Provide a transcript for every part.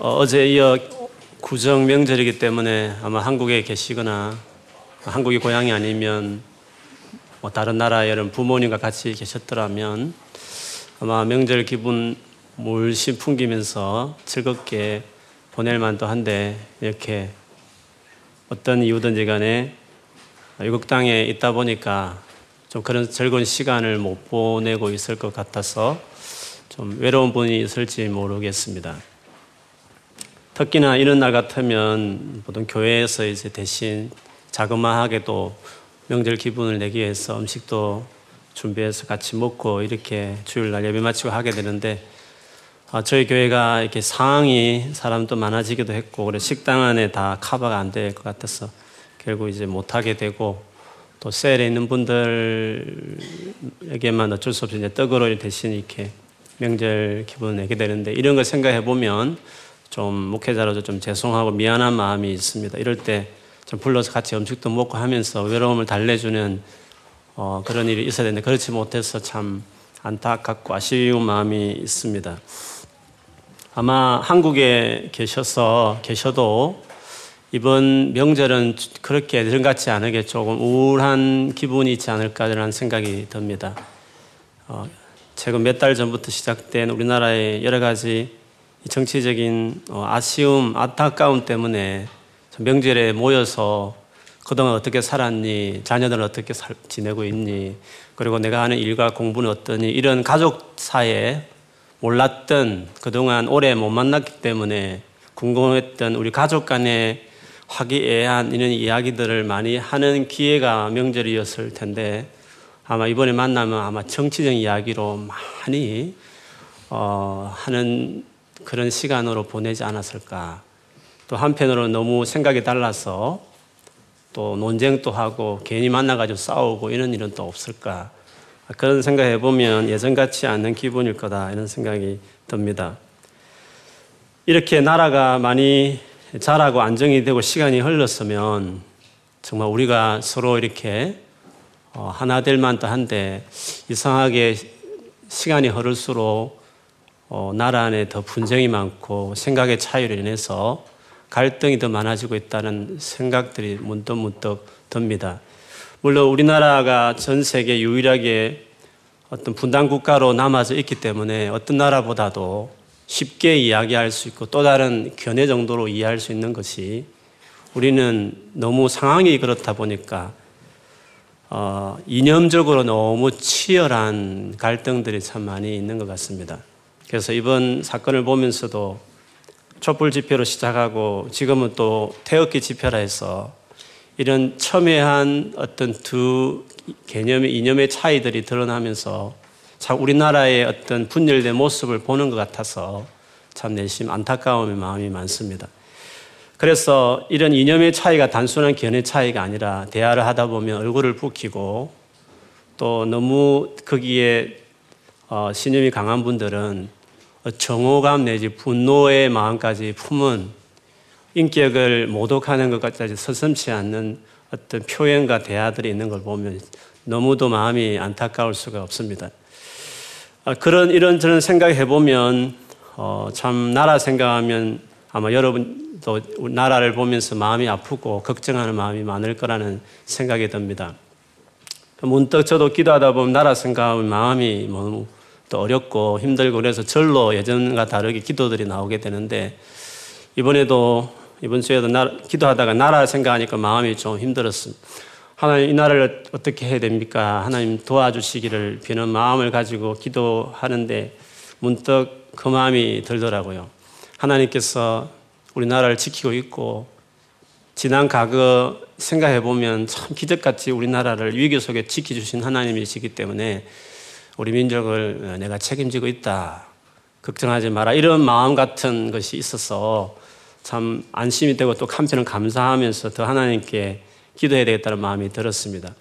어, 제 이어 구정 명절이기 때문에 아마 한국에 계시거나 한국이 고향이 아니면 뭐 다른 나라에 이런 부모님과 같이 계셨더라면 아마 명절 기분 물씬 풍기면서 즐겁게 보낼 만도 한데 이렇게 어떤 이유든지 간에 외국 땅에 있다 보니까 좀 그런 즐거운 시간을 못 보내고 있을 것 같아서 좀 외로운 분이 있을지 모르겠습니다. 특히나 이런 날 같으면 보통 교회에서 이제 대신 자그마하게 도 명절 기분을 내기 위해서 음식도 준비해서 같이 먹고 이렇게 주일날 예배 마치고 하게 되는데 아, 저희 교회가 이렇게 상황이 사람도 많아지기도 했고 그래 식당 안에 다 커버가 안 될 것 같아서 결국 이제 못 하게 되고 또 셀에 있는 분들에게만 어쩔 수 없이 이제 떡으로 대신 이렇게 명절 기분을 내게 되는데 이런 걸 생각해 보면 좀 목회자로서 좀 죄송하고 미안한 마음이 있습니다. 이럴 때 좀 불러서 같이 음식도 먹고 하면서 외로움을 달래주는 어, 그런 일이 있어야 되는데 그렇지 못해서 참 안타깝고 아쉬운 마음이 있습니다. 아마 한국에 계셔서 계셔도 이번 명절은 그렇게 예전 같지 않게 조금 우울한 기분이 있지 않을까라는 생각이 듭니다. 어, 최근 몇 달 전부터 시작된 우리나라의 여러 가지 정치적인 어, 아쉬움, 안타까움 때문에 명절에 모여서 그동안 어떻게 살았니? 자녀들은 어떻게 살, 지내고 있니? 그리고 내가 하는 일과 공부는 어떠니? 이런 가족 사이에 몰랐던 그동안 오래 못 만났기 때문에 궁금했던 우리 가족 간의 화기애애한 이런 이야기들을 많이 하는 기회가 명절이었을 텐데 아마 이번에 만나면 아마 정치적 이야기로 많이 어, 하는 그런 시간으로 보내지 않았을까. 또 한편으로 너무 생각이 달라서 또 논쟁도 하고 괜히 만나가지고 싸우고 이런 일은 또 없을까. 그런 생각해 보면 예전 같지 않은 기분일 거다 이런 생각이 듭니다. 이렇게 나라가 많이 자라고 안정이 되고 시간이 흘렀으면 정말 우리가 서로 이렇게 어, 하나 될 만도 한데 이상하게 시간이 흐를수록 어, 나라 안에 더 분쟁이 많고 생각의 차이로 인해서 갈등이 더 많아지고 있다는 생각들이 문득 문득 듭니다. 물론 우리나라가 전 세계 유일하게 어떤 분단 국가로 남아져 있기 때문에 어떤 나라보다도 쉽게 이야기할 수 있고 또 다른 견해 정도로 이해할 수 있는 것이 우리는 너무 상황이 그렇다 보니까 어, 이념적으로 너무 치열한 갈등들이 참 많이 있는 것 같습니다. 그래서 이번 사건을 보면서도 촛불 집회로 시작하고 지금은 또 태극기 집회라 해서 이런 첨예한 어떤 두 개념의 이념의 차이들이 드러나면서 참 우리나라의 어떤 분열된 모습을 보는 것 같아서 참 내심 안타까움의 마음이 많습니다. 그래서 이런 이념의 차이가 단순한 견해 차이가 아니라 대화를 하다 보면 얼굴을 붉히고 또 너무 거기에 어, 신념이 강한 분들은 정오감 내지 분노의 마음까지 품은 인격을 모독하는 것까지 서슴치 않는 어떤 표현과 대화들이 있는 걸 보면 너무도 마음이 안타까울 수가 없습니다. 아, 그런 이런저런 생각해 보면 어, 참 나라 생각하면 아마 여러분도 나라를 보면서 마음이 아프고 걱정하는 마음이 많을 거라는 생각이 듭니다. 문득 저도 기도하다 보면 나라 생각하면 마음이 너무 또 어렵고 힘들고 그래서 절로 예전과 다르게 기도들이 나오게 되는데 이번에도 이번 주에도 나, 기도하다가 나라 생각하니까 마음이 좀 힘들었습니다. 하나님 이 나라를 어떻게 해야 됩니까? 하나님 도와주시기를 비는 마음을 가지고 기도하는데 문득 그 마음이 들더라고요. 하나님께서 우리나라를 지키고 있고 지난 과거 생각해 보면 참 기적같이 우리나라를 위기 속에 지켜주신 하나님이시기 때문에 우리 민족을 내가 책임지고 있다. 걱정하지 마라. 이런 마음 같은 것이 있어서 참 안심이 되고 또 한편은 감사하면서 더 하나님께 기도해야 되겠다는 마음이 들었습니다.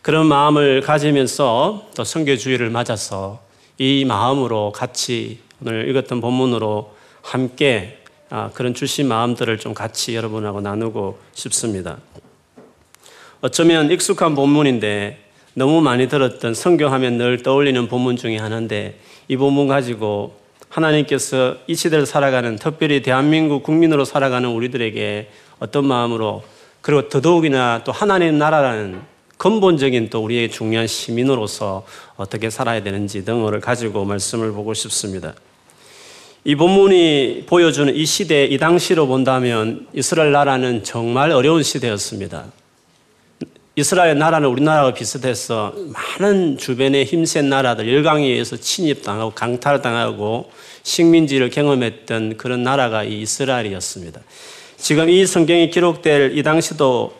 그런 마음을 가지면서 또 성교주의를 맞아서 이 마음으로 같이 오늘 읽었던 본문으로 함께 아, 그런 주신 마음들을 좀 같이 여러분하고 나누고 싶습니다. 어쩌면 익숙한 본문인데 너무 많이 들었던 성경하면 늘 떠올리는 본문 중에 하나인데 이 본문 가지고 하나님께서 이 시대를 살아가는 특별히 대한민국 국민으로 살아가는 우리들에게 어떤 마음으로 그리고 더더욱이나 또 하나님 나라라는 근본적인 또 우리의 중요한 시민으로서 어떻게 살아야 되는지 등을 가지고 말씀을 보고 싶습니다. 이 본문이 보여주는 이 시대, 이 당시로 본다면 이스라엘 나라는 정말 어려운 시대였습니다. 이스라엘 나라는 우리나라와 비슷해서 많은 주변의 힘센 나라들, 열강에 의해서 침입당하고 강탈당하고 식민지를 경험했던 그런 나라가 이 이스라엘이었습니다. 지금 이 성경이 기록될 이 당시도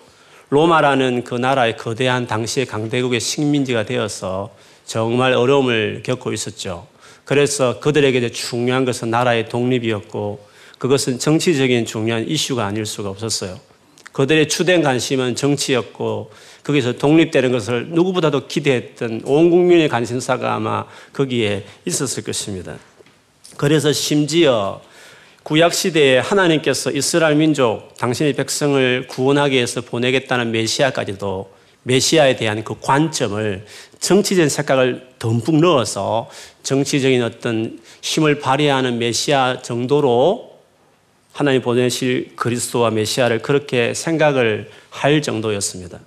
로마라는 그 나라의 거대한 당시의 강대국의 식민지가 되어서 정말 어려움을 겪고 있었죠. 그래서 그들에게 중요한 것은 나라의 독립이었고 그것은 정치적인 중요한 이슈가 아닐 수가 없었어요. 그들의 주된 관심은 정치였고 거기서 독립되는 것을 누구보다도 기대했던 온 국민의 관심사가 아마 거기에 있었을 것입니다. 그래서 심지어 구약 시대에 하나님께서 이스라엘 민족, 당신의 백성을 구원하기 위해서 보내겠다는 메시아까지도 메시아에 대한 그 관점을 정치적인 색깔을 듬뿍 넣어서 정치적인 어떤 힘을 발휘하는 메시아 정도로 하나님 보내실 그리스도와 메시아를 그렇게 생각을 할 정도였습니다.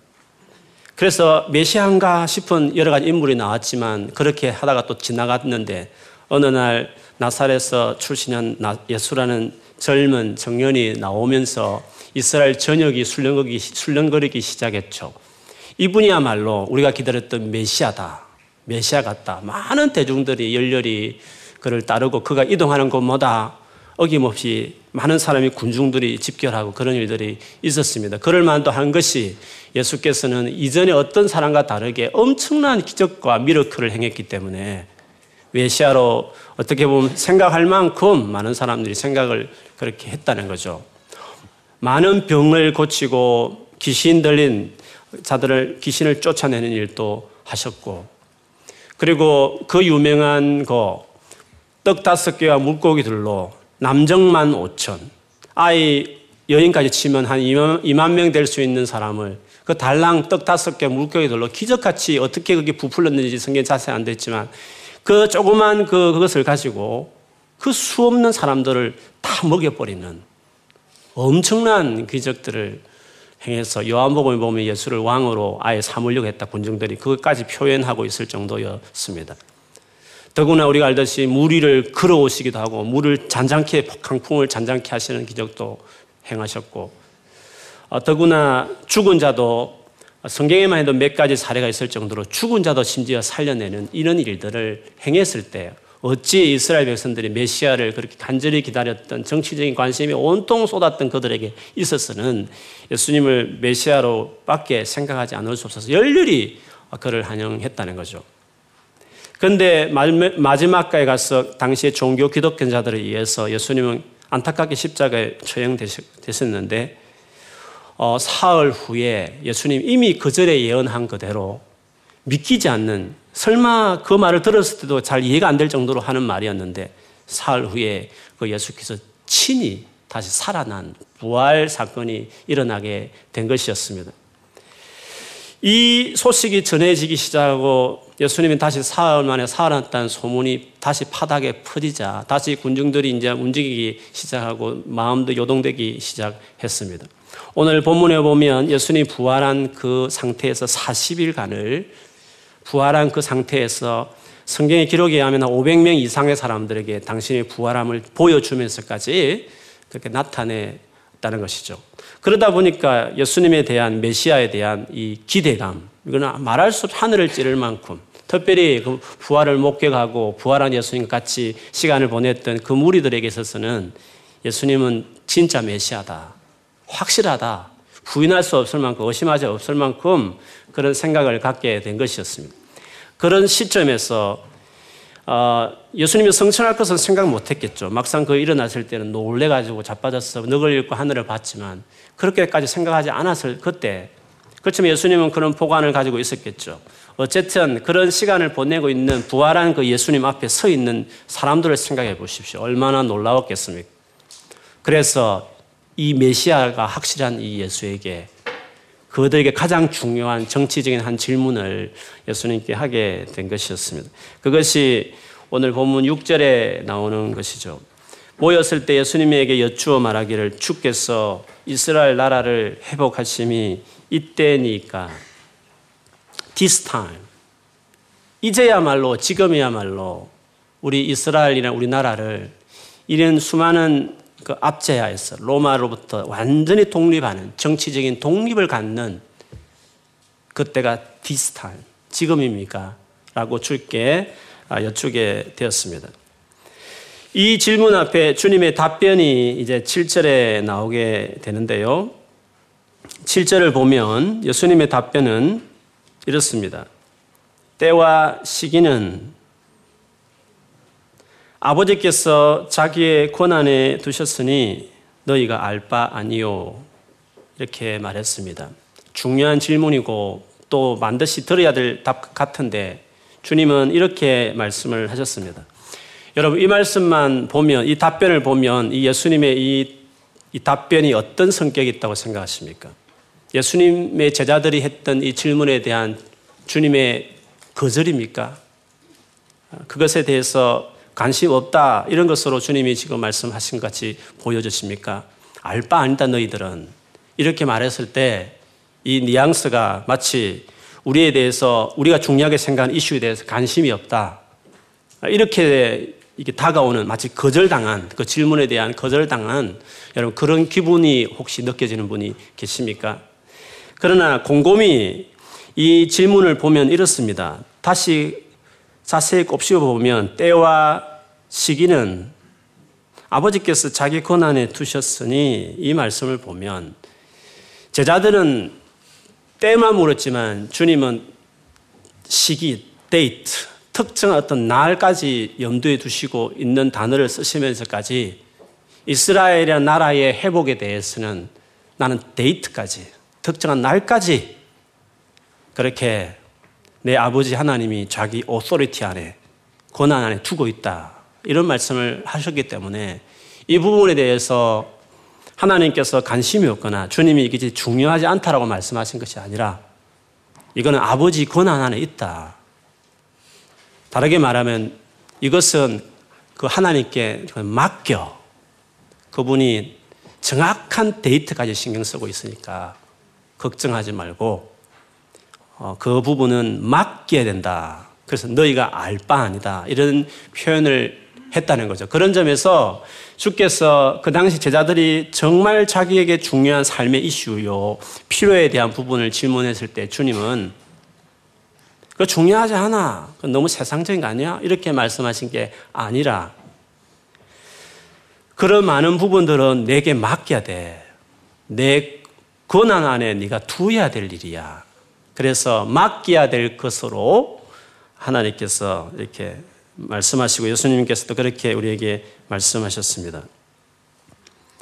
그래서 메시아인가 싶은 여러 가지 인물이 나왔지만 그렇게 하다가 또 지나갔는데 어느 날 나사렛에서 출신한 예수라는 젊은 청년이 나오면서 이스라엘 전역이 술렁거리기 시작했죠. 이분이야말로 우리가 기다렸던 메시아다. 메시아 같다. 많은 대중들이 열렬히 그를 따르고 그가 이동하는 곳마다 어김없이 많은 사람이 군중들이 집결하고 그런 일들이 있었습니다. 그럴 만도 한 것이 예수께서는 이전에 어떤 사람과 다르게 엄청난 기적과 미러클을 행했기 때문에 메시아로 어떻게 보면 생각할 만큼 많은 사람들이 생각을 그렇게 했다는 거죠. 많은 병을 고치고 귀신 들린 자들을 귀신을 쫓아내는 일도 하셨고 그리고 그 유명한 거 떡 다섯 개와 물고기들로 남정만 5천 아이 여인까지 치면 한 2만, 2만 명 될 수 있는 사람을 그 달랑 떡 다섯 개 물고기 들로 기적같이 어떻게 그게 부풀렸는지 성경 자세히 안 됐지만 그 조그만 그, 그것을 가지고 그 수 없는 사람들을 다 먹여버리는 엄청난 기적들을 행해서 요한복음에 보면 예수를 왕으로 아예 삼으려고 했다 군중들이 그것까지 표현하고 있을 정도였습니다. 더구나 우리가 알듯이 물 위를 걸어오시기도 하고 물을 잔잔케 강풍을 잔잔케 하시는 기적도 행하셨고 어, 더구나 죽은 자도 성경에만 해도 몇 가지 사례가 있을 정도로 죽은 자도 심지어 살려내는 이런 일들을 행했을 때 어찌 이스라엘 백성들이 메시아를 그렇게 간절히 기다렸던 정치적인 관심이 온통 쏟았던 그들에게 있어서는 예수님을 메시아로 밖에 생각하지 않을 수 없어서 열렬히 그를 환영했다는 거죠. 그런데 마지막까지 가서 당시의 종교 기독교자들에 의해서 예수님은 안타깝게 십자가에 처형되셨는데 어, 사흘 후에 예수님 이미 그 절에 예언한 그대로 믿기지 않는 설마 그 말을 들었을 때도 잘 이해가 안 될 정도로 하는 말이었는데 사흘 후에 그 예수께서 친히 다시 살아난 부활 사건이 일어나게 된 것이었습니다. 이 소식이 전해지기 시작하고 예수님이 다시 사흘 만에 살아났다는 소문이 다시 파닥에 퍼지자 다시 군중들이 이제 움직이기 시작하고 마음도 요동되기 시작했습니다. 오늘 본문에 보면 예수님이 부활한 그 상태에서 40일간을 부활한 그 상태에서 성경의 기록에 의하면 500명 이상의 사람들에게 당신의 부활함을 보여주면서까지 그렇게 나타냈다는 것이죠. 그러다 보니까 예수님에 대한 메시아에 대한 이 기대감, 이거는 말할 수 하늘을 찌를 만큼 특별히 그 부활을 목격하고 부활한 예수님과 같이 시간을 보냈던 그 무리들에게 있어서는 예수님은 진짜 메시아다. 확실하다. 부인할 수 없을 만큼, 의심하지 없을 만큼 그런 생각을 갖게 된 것이었습니다. 그런 시점에서 어, 예수님이 성천할 것은 생각 못 했겠죠. 막상 그 일어났을 때는 놀래가지고 자빠져서 늑을 읽고 하늘을 봤지만 그렇게까지 생각하지 않았을 그때 그렇지만 예수님은 그런 보관을 가지고 있었겠죠. 어쨌든 그런 시간을 보내고 있는 부활한 그 예수님 앞에 서 있는 사람들을 생각해 보십시오. 얼마나 놀라웠겠습니까? 그래서 이 메시아가 확실한 이 예수에게 그들에게 가장 중요한 정치적인 한 질문을 예수님께 하게 된 것이었습니다. 그것이 오늘 본문 6절에 나오는 것이죠. 모였을 때 예수님에게 여쭈어 말하기를 주께서 이스라엘 나라를 회복하심이 이때니까 this time 이제야말로 지금이야말로 우리 이스라엘이나 우리나라를 이런 수많은 그 압제하에서 로마로부터 완전히 독립하는 정치적인 독립을 갖는 그때가 time 지금입니까? 라고 줄게 아, 여쭈게 되었습니다. 이 질문 앞에 주님의 답변이 이제 7절에 나오게 되는데요. 7절을 보면 예수님의 답변은 이렇습니다. 때와 시기는 아버지께서 자기의 권한에 두셨으니 너희가 알 바 아니요. 이렇게 말했습니다. 중요한 질문이고 또 반드시 들어야 될 답 같은데 주님은 이렇게 말씀을 하셨습니다. 여러분 이 말씀만 보면 이 답변을 보면 이 예수님의 이, 이 답변이 어떤 성격이 있다고 생각하십니까? 예수님의 제자들이 했던 이 질문에 대한 주님의 거절입니까? 그것에 대해서 관심 없다 이런 것으로 주님이 지금 말씀하신 것 같이 보여주십니까? 알 바 아니다 너희들은 이렇게 말했을 때 이 뉘앙스가 마치 우리에 대해서 우리가 중요하게 생각하는 이슈에 대해서 관심이 없다 이렇게 이게 다가오는 마치 거절당한 그 질문에 대한 거절당한 여러분 그런 기분이 혹시 느껴지는 분이 계십니까? 그러나 곰곰이 이 질문을 보면 이렇습니다. 다시 자세히 곱씹어 보면 때와 시기는 아버지께서 자기 권한에 두셨으니 이 말씀을 보면 제자들은 때만 물었지만 주님은 시기, 데이트, 특정한 어떤 날까지 염두에 두시고 있는 단어를 쓰시면서까지 이스라엘이라는 나라의 회복에 대해서는 나는 데이트까지, 특정한 날까지 그렇게 내 아버지 하나님이 자기 오소리티 안에 권한 안에 두고 있다. 이런 말씀을 하셨기 때문에 이 부분에 대해서 하나님께서 관심이 없거나 주님이 이게 중요하지 않다라고 말씀하신 것이 아니라 이거는 아버지 권한 안에 있다. 다르게 말하면 이것은 그 하나님께 맡겨 그분이 정확한 데이트까지 신경 쓰고 있으니까 걱정하지 말고 어, 그 부분은 맡겨야 된다. 그래서 너희가 알 바 아니다. 이런 표현을 했다는 거죠. 그런 점에서 주께서 그 당시 제자들이 정말 자기에게 중요한 삶의 이슈요, 필요에 대한 부분을 질문했을 때 주님은 그 중요하지 않아. 그 너무 세상적인 거 아니야? 이렇게 말씀하신 게 아니라 그런 많은 부분들은 내게 맡겨야 돼. 내 권한 안에 네가 두어야 될 일이야. 그래서 맡겨야 될 것으로 하나님께서 이렇게 말씀하시고 예수님께서도 그렇게 우리에게 말씀하셨습니다.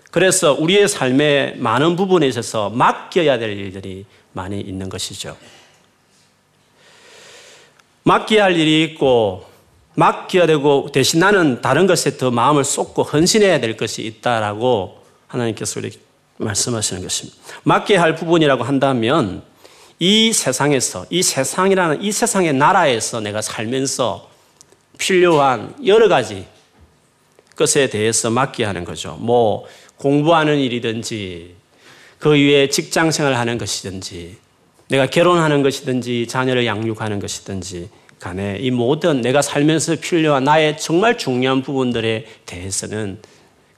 그래서 우리의 삶의 많은 부분에 있어서 맡겨야 될 일들이 많이 있는 것이죠. 맡겨야 할 일이 있고 맡겨야 되고 대신 나는 다른 것에 더 마음을 쏟고 헌신해야 될 것이 있다라고 하나님께서 우리 말씀하시는 것입니다. 맡겨야 할 부분이라고 한다면 이 세상에서 이 세상이라는 이 세상의 나라에서 내가 살면서 필요한 여러 가지 것에 대해서 맡겨야 하는 거죠. 뭐 공부하는 일이든지 그 위에 직장 생활하는 것이든지 내가 결혼하는 것이든지 자녀를 양육하는 것이든지 간에 이 모든 내가 살면서 필요한 나의 정말 중요한 부분들에 대해서는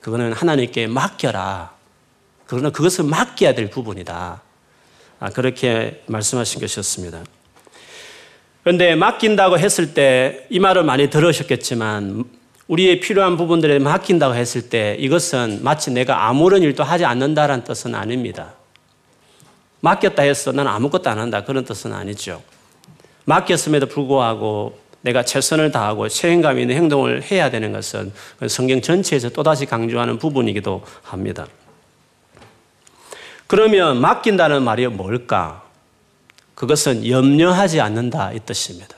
그거는 하나님께 맡겨라. 그러나 그것을 맡겨야 될 부분이다. 아, 그렇게 말씀하신 것이었습니다. 그런데 맡긴다고 했을 때 이 말을 많이 들으셨겠지만 우리의 필요한 부분들에 맡긴다고 했을 때 이것은 마치 내가 아무런 일도 하지 않는다라는 뜻은 아닙니다. 맡겼다 해서 나는 아무것도 안 한다 그런 뜻은 아니죠. 맡겼음에도 불구하고 내가 최선을 다하고 책임감 있는 행동을 해야 되는 것은 성경 전체에서 또다시 강조하는 부분이기도 합니다. 그러면 맡긴다는 말이 뭘까? 그것은 염려하지 않는다 이 뜻입니다.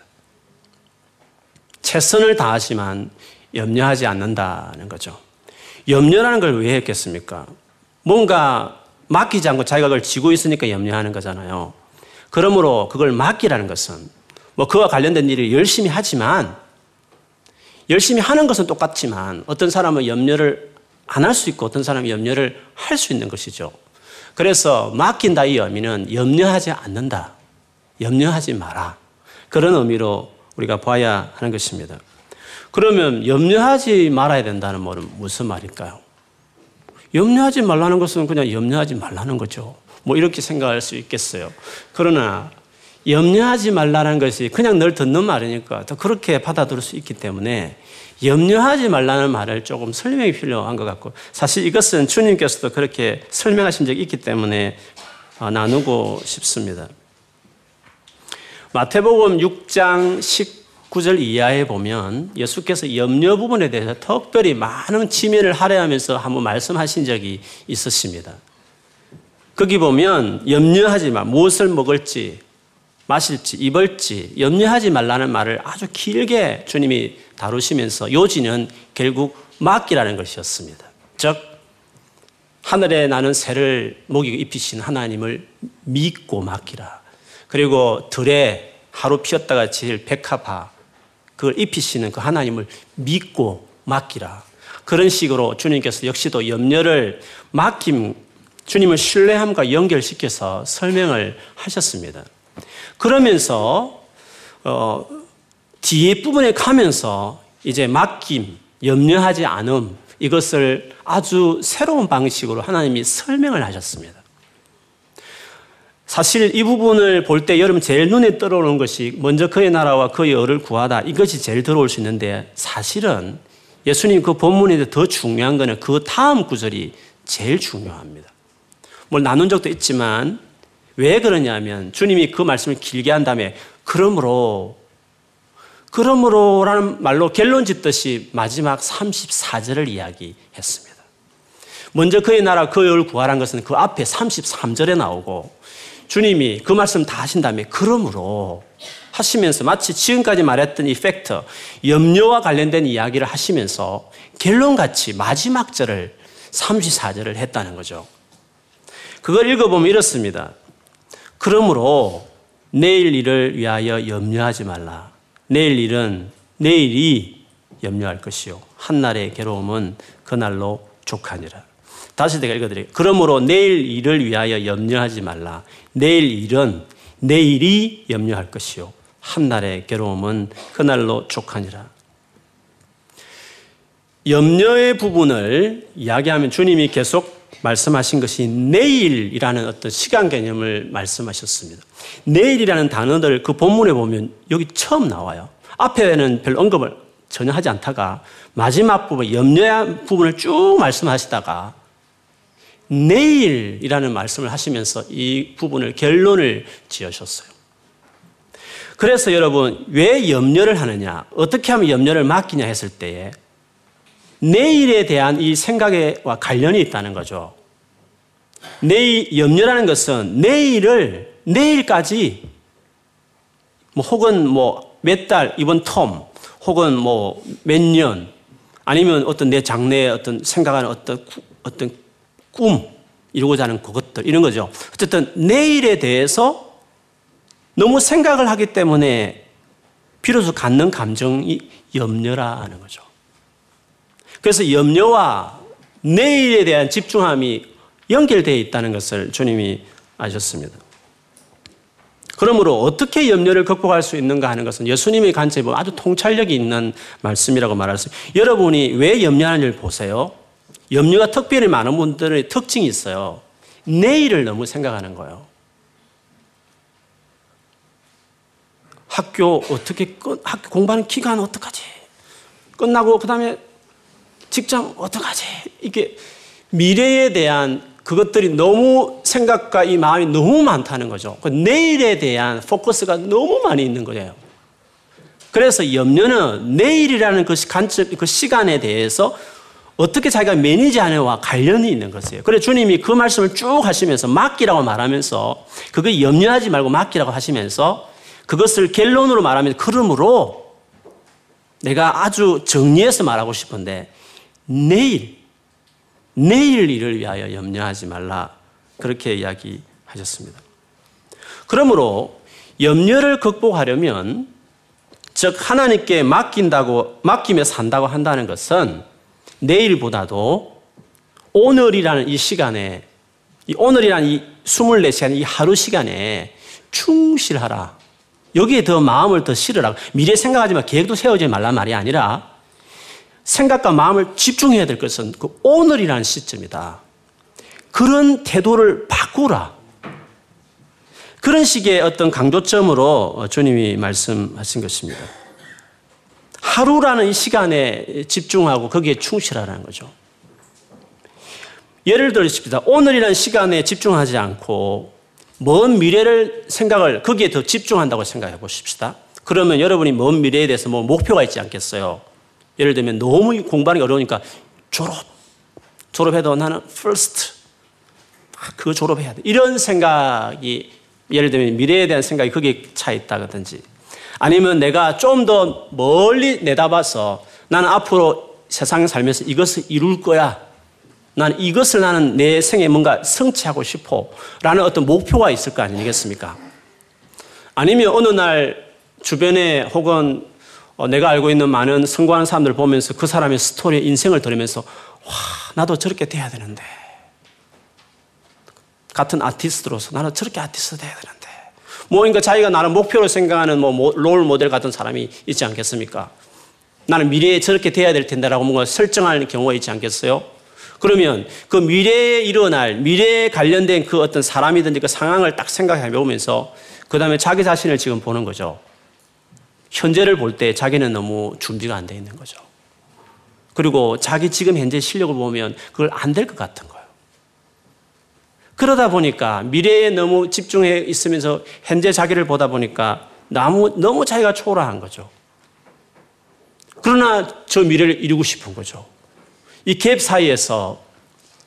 최선을 다하지만 염려하지 않는다는 거죠. 염려라는 걸 왜 했겠습니까? 뭔가 맡기지 않고 자기가 그걸 지고 있으니까 염려하는 거잖아요. 그러므로 그걸 맡기라는 것은 뭐 그와 관련된 일을 열심히 하지만 열심히 하는 것은 똑같지만 어떤 사람은 염려를 안 할 수 있고 어떤 사람은 염려를 할 수 있는 것이죠. 그래서 맡긴다 이 의미는 염려하지 않는다. 염려하지 마라. 그런 의미로 우리가 봐야 하는 것입니다. 그러면 염려하지 말아야 된다는 말은 무슨 말일까요? 염려하지 말라는 것은 그냥 염려하지 말라는 거죠. 뭐 이렇게 생각할 수 있겠어요. 그러나 염려하지 말라는 것이 그냥 늘 듣는 말이니까 더 그렇게 받아들일 수 있기 때문에 염려하지 말라는 말을 조금 설명이 필요한 것 같고 사실 이것은 주님께서도 그렇게 설명하신 적이 있기 때문에 어, 나누고 싶습니다. 마태복음 6장 19절 이하에 보면 예수께서 염려 부분에 대해서 특별히 많은 치면을 할애하면서 한번 말씀하신 적이 있었습니다. 거기 보면 염려하지 마. 무엇을 먹을지, 마실지, 입을지 염려하지 말라는 말을 아주 길게 주님이 다루시면서 요지는 결국 맡기라는 것이었습니다. 즉, 하늘에 나는 새를 목이 입히신 하나님을 믿고 맡기라. 그리고 들에 하루 피었다가 질 백합화 그걸 입히시는 그 하나님을 믿고 맡기라. 그런 식으로 주님께서 역시도 염려를 맡김, 주님을 신뢰함과 연결시켜서 설명을 하셨습니다. 그러면서, 어, 뒤에 부분에 가면서 이제 맡김, 염려하지 않음, 이것을 아주 새로운 방식으로 하나님이 설명을 하셨습니다. 사실 이 부분을 볼 때 여러분 제일 눈에 들어오는 것이 먼저 그의 나라와 그의 의를 구하다 이것이 제일 들어올 수 있는데 사실은 예수님 그 본문에 더 중요한 것은 그 다음 구절이 제일 중요합니다. 뭘 나눈 적도 있지만 왜 그러냐면 주님이 그 말씀을 길게 한 다음에 그러므로 그러므로라는 말로 결론 짓듯이 마지막 34절을 이야기했습니다. 먼저 그의 나라 그의 의를 구하라는 것은 그 앞에 33절에 나오고 주님이 그 말씀 다 하신 다음에 그러므로 하시면서 마치 지금까지 말했던 이 팩터, 염려와 관련된 이야기를 하시면서 결론같이 마지막 절을 34절을 했다는 거죠. 그걸 읽어보면 이렇습니다. 그러므로 내일 일을 위하여 염려하지 말라. 내일 일은 내일이 염려할 것이요. 한날의 괴로움은 그날로 족하니라. 다시 내가 읽어드릴게요. 그러므로 내일 일을 위하여 염려하지 말라. 내일 일은 내일이 염려할 것이요. 한날의 괴로움은 그날로 족하니라. 염려의 부분을 이야기하면 주님이 계속 말씀하신 것이 내일이라는 어떤 시간 개념을 말씀하셨습니다. 내일이라는 단어들 그 본문에 보면 여기 처음 나와요. 앞에는 별 언급을 전혀 하지 않다가 마지막 부분, 염려의 부분을 쭉 말씀하시다가 내일이라는 말씀을 하시면서 이 부분을 결론을 지으셨어요. 그래서 여러분, 왜 염려를 하느냐, 어떻게 하면 염려를 맡기냐 했을 때에 내일에 대한 이 생각과 관련이 있다는 거죠. 내일, 염려라는 것은 내일을, 내일까지, 뭐, 혹은 뭐, 몇 달, 이번 텀, 혹은 뭐, 몇 년, 아니면 어떤 내 장래의 어떤 생각하는 어떤, 어떤 꿈, 이루고자 하는 그것들, 이런 거죠. 어쨌든 내일에 대해서 너무 생각을 하기 때문에 비로소 갖는 감정이 염려라는 거죠. 그래서 염려와 내일에 대한 집중함이 연결되어 있다는 것을 주님이 아셨습니다. 그러므로 어떻게 염려를 극복할 수 있는가 하는 것은 예수님의 관점에 보면 아주 통찰력이 있는 말씀이라고 말할 수 있어요. 여러분이 왜 염려하는지를 보세요. 염려가 특별히 많은 분들의 특징이 있어요. 내일을 너무 생각하는 거예요. 학교 어떻게 끝, 학교 공부하는 기간 어떡하지? 끝나고 그 다음에 직장 어떡하지? 이게 미래에 대한 그것들이 너무 생각과 이 마음이 너무 많다는 거죠. 그 내일에 대한 포커스가 너무 많이 있는 거예요. 그래서 염려는 내일이라는 그 관점, 그 시간에 대해서 어떻게 자기가 매니지하느냐와 관련이 있는 것이에요. 그래 주님이 그 말씀을 쭉 하시면서 맡기라고 말하면서 그거 염려하지 말고 맡기라고 하시면서 그것을 결론으로 말하면 그러므로 내가 아주 정리해서 말하고 싶은데 내일 내일 일을 위하여 염려하지 말라 그렇게 이야기하셨습니다. 그러므로 염려를 극복하려면 즉 하나님께 맡긴다고 맡기며 산다고 한다는 것은 내일보다도 오늘이라는 이 시간에 이 오늘이라는 이 24시간 이 하루 시간에 충실하라. 여기에 더 마음을 더 실으라. 미래 생각하지 마. 계획도 세우지 말란 말이 아니라 생각과 마음을 집중해야 될 것은 그 오늘이라는 시점이다. 그런 태도를 바꾸라. 그런 식의 어떤 강조점으로 주님이 말씀하신 것입니다. 하루라는 이 시간에 집중하고 거기에 충실하라는 거죠. 예를 들십시다. 오늘이라는 시간에 집중하지 않고 먼 미래를 생각을 거기에 더 집중한다고 생각해 보십시다. 그러면 여러분이 먼 미래에 대해서 뭐 목표가 있지 않겠어요? 예를 들면 너무 공부하기 어려우니까 졸업. 졸업해도 나는 first. 그거 졸업해야 돼. 이런 생각이 예를 들면 미래에 대한 생각이 거기에 차 있다든지 아니면 내가 좀 더 멀리 내다봐서 나는 앞으로 세상에 살면서 이것을 이룰 거야. 나는 이것을 나는 내 생에 뭔가 성취하고 싶어. 라는 어떤 목표가 있을 거 아니겠습니까? 아니면 어느 날 주변에 혹은 어, 내가 알고 있는 많은 성공하는 사람들 보면서 그 사람의 스토리, 인생을 들으면서 와, 나도 저렇게 돼야 되는데. 같은 아티스트로서 나는 저렇게 아티스트 돼야 되는데. 뭐인가 자기가 나를 목표로 생각하는 뭐 롤 모델 같은 사람이 있지 않겠습니까? 나는 미래에 저렇게 돼야 될 텐데라고 뭔가 설정하는 경우가 있지 않겠어요? 그러면 그 미래에 일어날 미래에 관련된 그 어떤 사람이든지 그 상황을 딱 생각해 보면서 그 다음에 자기 자신을 지금 보는 거죠. 현재를 볼 때 자기는 너무 준비가 안 돼 있는 거죠. 그리고 자기 지금 현재 실력을 보면 그걸 안 될 것 같은 거예요. 그러다 보니까 미래에 너무 집중해 있으면서 현재 자기를 보다 보니까 너무, 너무 자기가 초라한 거죠. 그러나 저 미래를 이루고 싶은 거죠. 이 갭 사이에서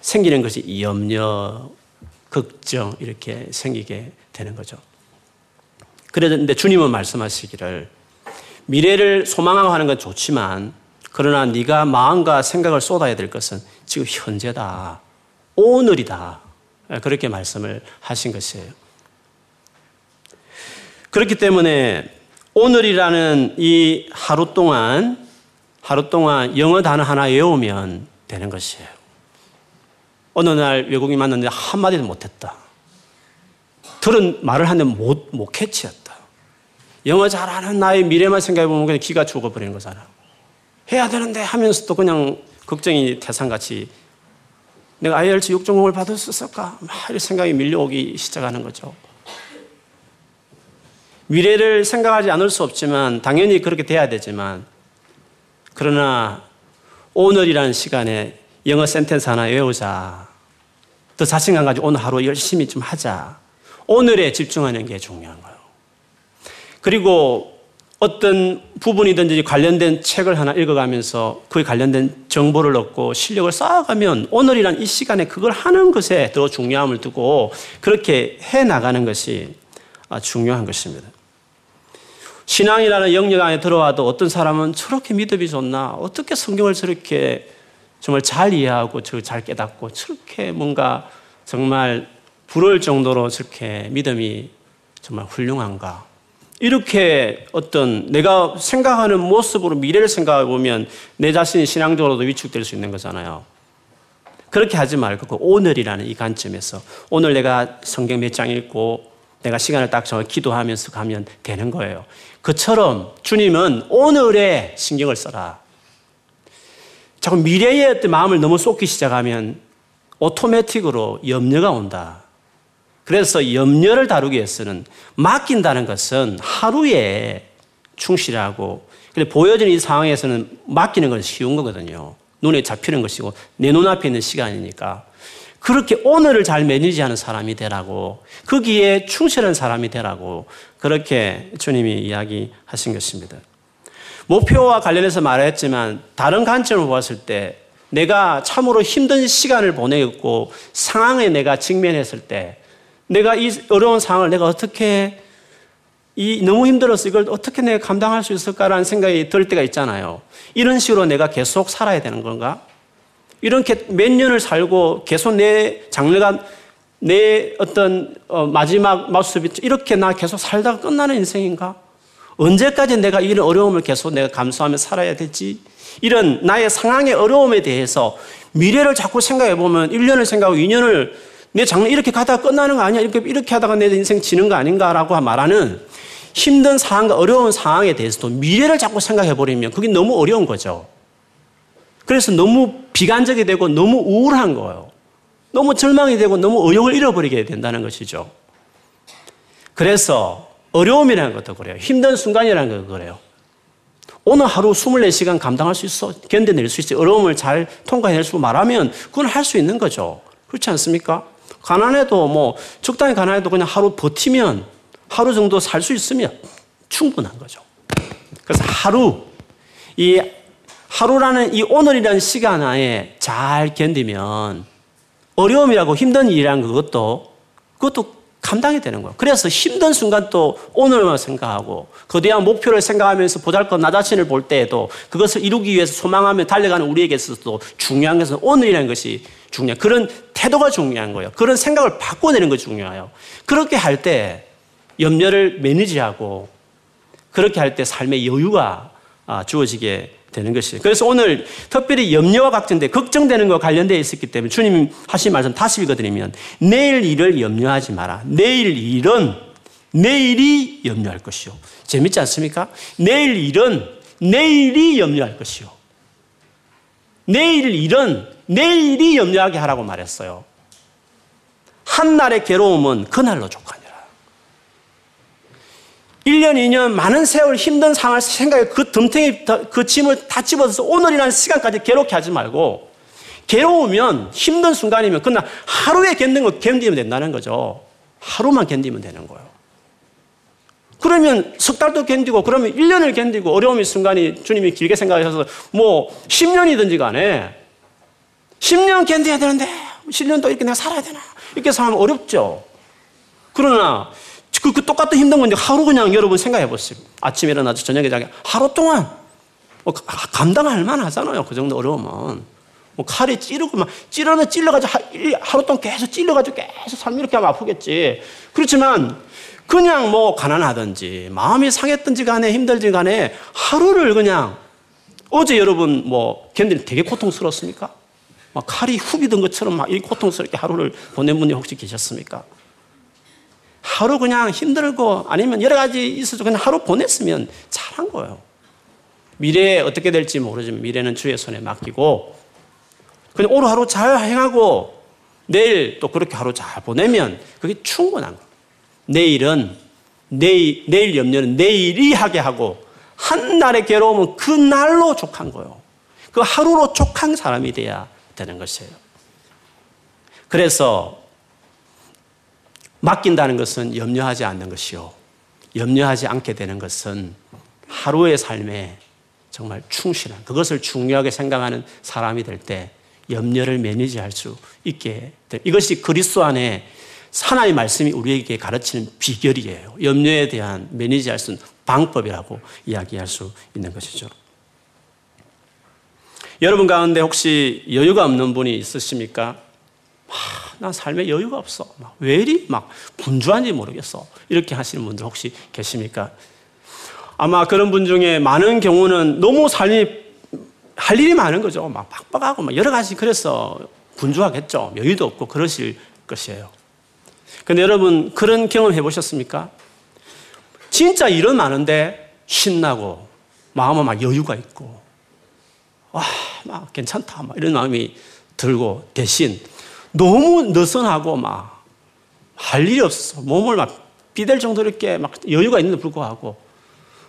생기는 것이 염려, 걱정 이렇게 생기게 되는 거죠. 그런데 주님은 말씀하시기를 미래를 소망하고 하는 건 좋지만 그러나 네가 마음과 생각을 쏟아야 될 것은 지금 현재다. 오늘이다. 그렇게 말씀을 하신 것이에요. 그렇기 때문에 오늘이라는 이 하루 동안 하루 동안 영어 단어 하나 외우면 되는 것이에요. 어느 날 외국인 만났는데 한마디도 못했다. 들은 말을 하는데 못, 못 캐치했다. 영어 잘하는 나의 미래만 생각해보면 그냥 기가 죽어버리는 거잖아. 해야 되는데 하면서도 그냥 걱정이 태산같이 내가 IELTS 6.0을 받을 수 있을까? 막 이런 생각이 밀려오기 시작하는 거죠. 미래를 생각하지 않을 수 없지만 당연히 그렇게 돼야 되지만 그러나 오늘이라는 시간에 영어 센텐스 하나 외우자. 더 자신감 가지고 오늘 하루 열심히 좀 하자. 오늘에 집중하는 게 중요한 거예요. 그리고 어떤 부분이든지 관련된 책을 하나 읽어가면서 그에 관련된 정보를 얻고 실력을 쌓아가면 오늘이란 이 시간에 그걸 하는 것에 더 중요함을 두고 그렇게 해 나가는 것이 중요한 것입니다. 신앙이라는 영역 안에 들어와도 어떤 사람은 저렇게 믿음이 좋나? 어떻게 성경을 저렇게 정말 잘 이해하고 잘 깨닫고 저렇게 뭔가 정말 부러울 정도로 저렇게 믿음이 정말 훌륭한가? 이렇게 어떤 내가 생각하는 모습으로 미래를 생각해 보면 내 자신이 신앙적으로도 위축될 수 있는 거잖아요. 그렇게 하지 말고 그 오늘이라는 이 관점에서 오늘 내가 성경 몇 장 읽고 내가 시간을 딱 정해 기도하면서 가면 되는 거예요. 그처럼 주님은 오늘에 신경을 써라. 자꾸 미래의 마음을 너무 쏟기 시작하면 오토매틱으로 염려가 온다. 그래서 염려를 다루기 위해서는 맡긴다는 것은 하루에 충실하고 근데 보여지는 이 상황에서는 맡기는 건 쉬운 거거든요. 눈에 잡히는 것이고 내 눈앞에 있는 시간이니까 그렇게 오늘을 잘 매니지하는 사람이 되라고 거기에 충실한 사람이 되라고 그렇게 주님이 이야기하신 것입니다. 목표와 관련해서 말했지만 다른 관점을 보았을 때 내가 참으로 힘든 시간을 보내고 상황에 내가 직면했을 때 내가 이 어려운 상황을 내가 어떻게 이 너무 힘들어서 이걸 어떻게 내가 감당할 수 있을까라는 생각이 들 때가 있잖아요. 이런 식으로 내가 계속 살아야 되는 건가? 이렇게 몇 년을 살고 계속 내 장래가 내 어떤 어, 마지막 모습이 이렇게 나 계속 살다가 끝나는 인생인가? 언제까지 내가 이런 어려움을 계속 내가 감수하며 살아야 될지 이런 나의 상황의 어려움에 대해서 미래를 자꾸 생각해 보면 1년을 생각하고 2년을 내 장래 이렇게 가다가 끝나는 거 아니야? 이렇게, 이렇게 하다가 내 인생 지는 거 아닌가라고 말하는 힘든 상황과 어려운 상황에 대해서도 미래를 자꾸 생각해 버리면 그게 너무 어려운 거죠. 그래서 너무 비관적이 되고 너무 우울한 거예요. 너무 절망이 되고 너무 의욕을 잃어버리게 된다는 것이죠. 그래서 어려움이라는 것도 그래요. 힘든 순간이라는 것도 그래요. 오늘 하루 24시간 감당할 수 있어. 견뎌낼 수 있어. 어려움을 잘 통과해낼 수 말하면 그건 할 수 있는 거죠. 그렇지 않습니까? 가난해도 뭐 적당히 가난해도 그냥 하루 버티면 하루 정도 살 수 있으면 충분한 거죠. 그래서 하루, 이 하루라는 이 오늘이라는 시간 안에 잘 견디면 어려움이라고 힘든 일이라는 그것도 그것도 감당이 되는 거예요. 그래서 힘든 순간 또 오늘만 생각하고 거대한 그 목표를 생각하면서 보잘것 나 자신을 볼 때에도 그것을 이루기 위해서 소망하며 달려가는 우리에게 있어서도 중요한 것은 오늘이라는 것이 중요한 그런 태도가 중요한 거예요. 그런 생각을 바꿔내는 것이 중요해요. 그렇게 할 때 염려를 매니지하고 그렇게 할 때 삶의 여유가 아, 주어지게 되는 것이에요. 그래서 오늘 특별히 염려와 걱정돼 걱정되는 것 관련되어 있었기 때문에 주님 하신 말씀 다시 읽어드리면 내일 일을 염려하지 마라. 내일 일은 내일이 염려할 것이요. 재밌지 않습니까? 내일 일은 내일이 염려할 것이요. 내일 일은 내일이 염려하게 하라고 말했어요. 한날의 괴로움은 그날로 족하니. 1년, 2년, 많은 세월 힘든 상황을 생각해 그 덤탱이, 그 짐을 다 집어서 오늘이라는 시간까지 괴롭게 하지 말고, 괴로우면, 힘든 순간이면, 그날 하루에 견딘 거 견디면 된다는 거죠. 하루만 견디면 되는 거예요. 그러면 석 달도 견디고, 그러면 1년을 견디고, 어려움의 순간이 주님이 길게 생각하셔서, 뭐, 10년이든지 간에, 10년 견뎌야 되는데, 10년도 이렇게 내가 살아야 되나? 이렇게 살면 어렵죠. 그러나, 그, 그 똑같은 힘든 건데 하루 그냥 여러분 생각해 보세요. 아침에 일어나서 저녁에 자기 하루 동안 뭐 감당할 만하잖아요. 그 정도 어려우면. 뭐 칼에 찌르고 막 찌르면 찔러가지고 하 루 동안 계속 찔러가지고 계속 삶 이렇게 하면 아프겠지. 그렇지만 그냥 뭐 가난하든지 마음이 상했든지 간에 힘들지 간에 하루를 그냥 어제 여러분 뭐 견디는 되게 고통스러웠습니까? 막 칼이 후비던 것처럼 막 이 고통스럽게 하루를 보낸 분이 혹시 계셨습니까? 하루 그냥 힘들고 아니면 여러 가지 있어서 그냥 하루 보냈으면 잘한 거예요. 미래에 어떻게 될지 모르지만 미래는 주의 손에 맡기고 그냥 오늘 하루 잘 행하고 내일 또 그렇게 하루 잘 보내면 그게 충분한 거예요. 내일은 내일, 내일 염려는 내일이 하게 하고 한 날의 괴로움은 그 날로 족한 거예요. 그 하루로 족한 사람이 돼야 되는 것이에요. 그래서 맡긴다는 것은 염려하지 않는 것이요. 염려하지 않게 되는 것은 하루의 삶에 정말 충실한 그것을 중요하게 생각하는 사람이 될 때 염려를 매니지할 수 있게 돼. 이것이 그리스도 안에 하나의 말씀이 우리에게 가르치는 비결이에요. 염려에 대한 매니지할 수 있는 방법이라고 이야기할 수 있는 것이죠. 여러분 가운데 혹시 여유가 없는 분이 있으십니까? 난 삶에 여유가 없어. 막, 왜 이리 막 분주한지 모르겠어. 이렇게 하시는 분들 혹시 계십니까? 아마 그런 분 중에 많은 경우는 너무 삶이 할 일이 많은 거죠. 막 빡빡하고 막 여러 가지 그래서 분주하겠죠. 여유도 없고 그러실 것이에요. 근데 여러분 그런 경험 해보셨습니까? 진짜 일은 많은데 신나고 마음은 막 여유가 있고 와, 막 괜찮다. 막 이런 마음이 들고 대신 너무 느슨하고 막 할 일이 없어. 몸을 막 비댈 정도로 이렇게 막 여유가 있는데 불구하고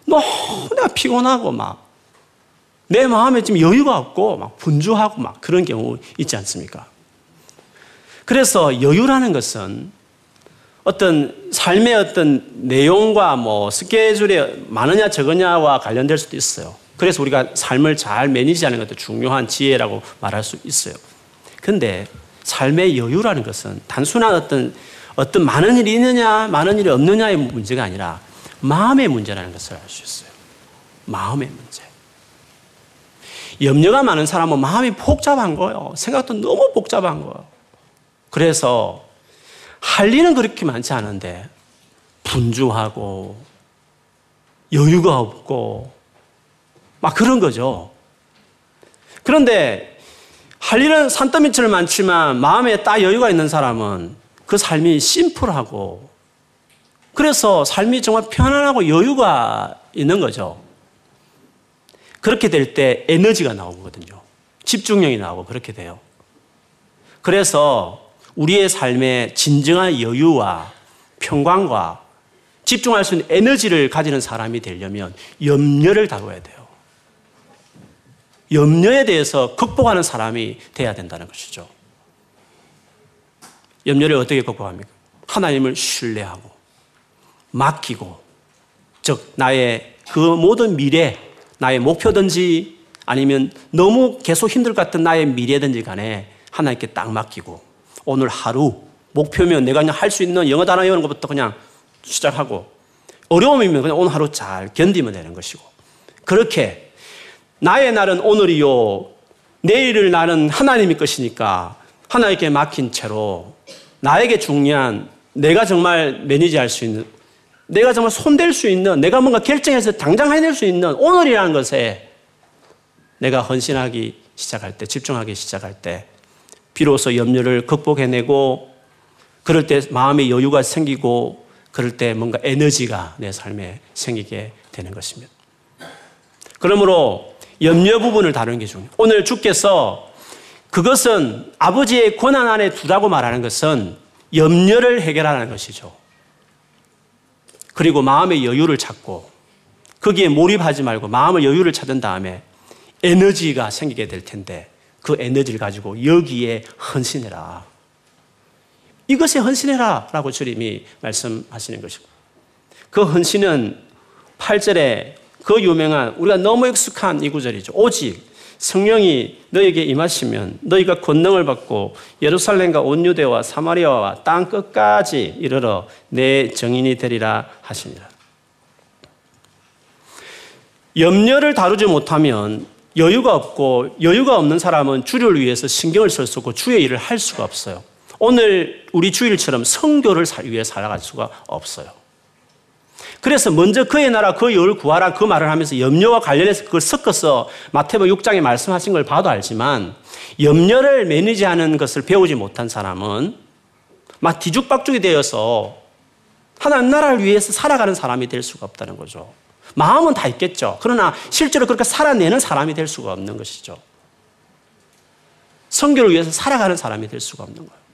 너무 내가 피곤하고 막 내 마음에 지금 여유가 없고 막 분주하고 막 그런 경우 있지 않습니까? 그래서 여유라는 것은 어떤 삶의 어떤 내용과 뭐 스케줄이 많으냐 적으냐와 관련될 수도 있어요. 그래서 우리가 삶을 잘 매니지하는 것도 중요한 지혜라고 말할 수 있어요. 근데 삶의 여유라는 것은 단순한 어떤 어떤 많은 일이 있느냐, 많은 일이 없느냐의 문제가 아니라 마음의 문제라는 것을 알 수 있어요. 마음의 문제. 염려가 많은 사람은 마음이 복잡한 거예요. 생각도 너무 복잡한 거예요. 그래서 할 일은 그렇게 많지 않은데 분주하고 여유가 없고 막 그런 거죠. 그런데 할 일은 산더미처럼 많지만 마음에 딱 여유가 있는 사람은 그 삶이 심플하고 그래서 삶이 정말 편안하고 여유가 있는 거죠. 그렇게 될 때 에너지가 나오거든요. 집중력이 나오고 그렇게 돼요. 그래서 우리의 삶에 진정한 여유와 평강과 집중할 수 있는 에너지를 가지는 사람이 되려면 염려를 다뤄야 돼요. 염려에 대해서 극복하는 사람이 돼야 된다는 것이죠. 염려를 어떻게 극복합니까? 하나님을 신뢰하고 맡기고 즉 나의 그 모든 미래 나의 목표든지 아니면 너무 계속 힘들 것 같은 나의 미래든지 간에 하나님께 딱 맡기고 오늘 하루 목표면 내가 그냥 할 수 있는 영어 단어 외우는 것부터 그냥 시작하고 어려움이면 그냥 오늘 하루 잘 견디면 되는 것이고 그렇게 나의 날은 오늘이요 내일을 나는 하나님의 것이니까 하나님께 맡긴 채로 나에게 중요한 내가 정말 매니지할 수 있는 내가 정말 손댈 수 있는 내가 뭔가 결정해서 당장 해낼 수 있는 오늘이라는 것에 내가 헌신하기 시작할 때 집중하기 시작할 때 비로소 염려를 극복해내고 그럴 때 마음의 여유가 생기고 그럴 때 뭔가 에너지가 내 삶에 생기게 되는 것입니다. 그러므로 염려 부분을 다루는 게 중요해요. 오늘 주께서 그것은 아버지의 권한 안에 두라고 말하는 것은 염려를 해결하는 것이죠. 그리고 마음의 여유를 찾고 거기에 몰입하지 말고 마음의 여유를 찾은 다음에 에너지가 생기게 될 텐데 그 에너지를 가지고 여기에 헌신해라. 이것에 헌신해라. 라고 주님이 말씀하시는 것이고. 그 헌신은 8절에 그 유명한 우리가 너무 익숙한 이 구절이죠. 오직 성령이 너에게 임하시면 너희가 권능을 받고 예루살렘과 온 유대와 사마리아와 땅 끝까지 이르러 내 정인이 되리라 하시니라. 염려를 다루지 못하면 여유가 없고 여유가 없는 사람은 주를 위해서 신경을 쓸 수 없고 주의 일을 할 수가 없어요. 오늘 우리 주일처럼 성교를 위해 살아갈 수가 없어요. 그래서 먼저 그의 나라 그 여를 구하라 그 말을 하면서 염려와 관련해서 그걸 섞어서 마태복 6장에 말씀하신 걸 봐도 알지만 염려를 매니지하는 것을 배우지 못한 사람은 막 뒤죽박죽이 되어서 하나님 나라를 위해서 살아가는 사람이 될 수가 없다는 거죠. 마음은 다 있겠죠. 그러나 실제로 그렇게 살아내는 사람이 될 수가 없는 것이죠. 성교를 위해서 살아가는 사람이 될 수가 없는 거예요.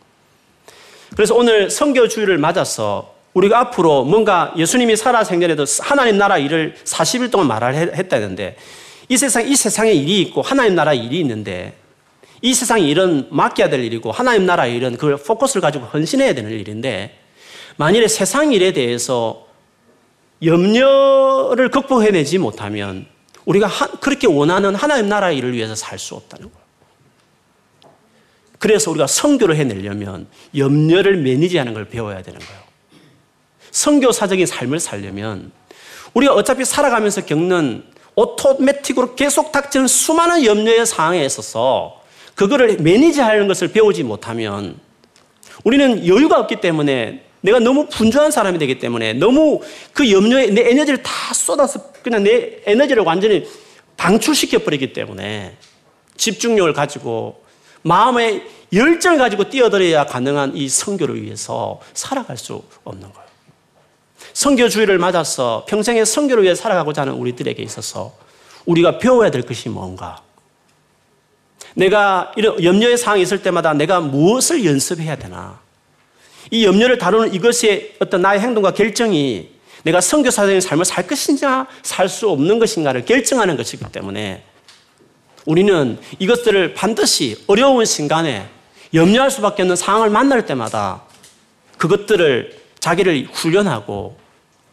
그래서 오늘 성교주의를 맞아서 우리가 앞으로 뭔가 예수님이 살아 생전에도 하나님 나라 일을 40일 동안 말을 했다는데 이 세상, 이 세상에 일이 있고 하나님 나라 일이 있는데 이 세상 일은 맡겨야 될 일이고 하나님 나라 일은 그걸 포커스를 가지고 헌신해야 되는 일인데 만일에 세상 일에 대해서 염려를 극복해내지 못하면 우리가 그렇게 원하는 하나님 나라 일을 위해서 살 수 없다는 거예요. 그래서 우리가 성교를 해내려면 염려를 매니지하는 걸 배워야 되는 거예요. 성교사적인 삶을 살려면 우리가 어차피 살아가면서 겪는 오토매틱으로 계속 닥치는 수많은 염려의 상황에 있어서 그거를 매니지하는 것을 배우지 못하면 우리는 여유가 없기 때문에 내가 너무 분주한 사람이 되기 때문에 너무 그 염려에 내 에너지를 다 쏟아서 그냥 내 에너지를 완전히 방출시켜 버리기 때문에 집중력을 가지고 마음의 열정을 가지고 뛰어들어야 가능한 이 성교를 위해서 살아갈 수 없는 거예요. 성교주의를 맞아서 평생의 성교를 위해 살아가고자 하는 우리들에게 있어서 우리가 배워야 될 것이 뭔가? 내가 이런 염려의 상황이 있을 때마다 내가 무엇을 연습해야 되나? 이 염려를 다루는 이것의 어떤 나의 행동과 결정이 내가 성교사적인 삶을 살 것인가 살수 없는 것인가를 결정하는 것이기 때문에 우리는 이것들을 반드시 어려운 순간에 염려할 수밖에 없는 상황을 만날 때마다 그것들을 자기를 훈련하고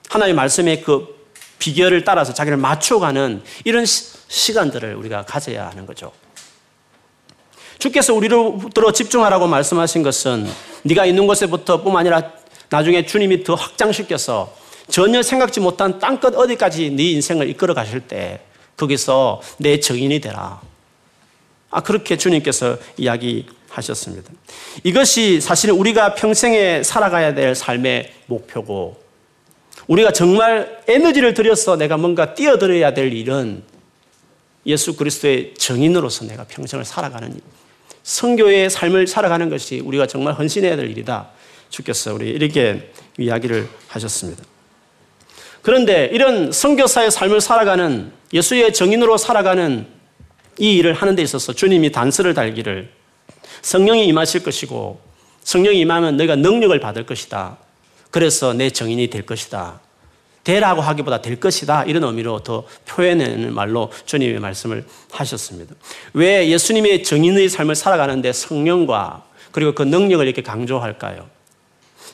하나님의 말씀의 그 비결을 따라서 자기를 맞춰가는 이런 시, 간들을 우리가 가져야 하는 거죠. 주께서 우리로 집중하라고 말씀하신 것은 네가 있는 곳에부터 뿐만 아니라 나중에 주님이 더 확장시켜서 전혀 생각지 못한 땅끝 어디까지 네 인생을 이끌어 가실 때 거기서 내 정인이 되라. 아, 그렇게 주님께서 이야기하셨습니다. 이것이 사실 우리가 평생에 살아가야 될 삶의 목표고 우리가 정말 에너지를 들여서 내가 뭔가 뛰어들어야 될 일은 예수 그리스도의 정인으로서 내가 평생을 살아가는 성교의 삶을 살아가는 것이 우리가 정말 헌신해야 될 일이다. 주께서 우리 이렇게 이야기를 하셨습니다. 그런데 이런 성교사의 삶을 살아가는 예수의 정인으로 살아가는 이 일을 하는 데 있어서 주님이 단서를 달기를 성령이 임하실 것이고 성령이 임하면 너희가 능력을 받을 것이다. 그래서 내 정인이 될 것이다. 되라고 하기보다 될 것이다. 이런 의미로 더 표현하는 말로 주님의 말씀을 하셨습니다. 왜 예수님의 정인의 삶을 살아가는데 성령과 그리고 그 능력을 이렇게 강조할까요?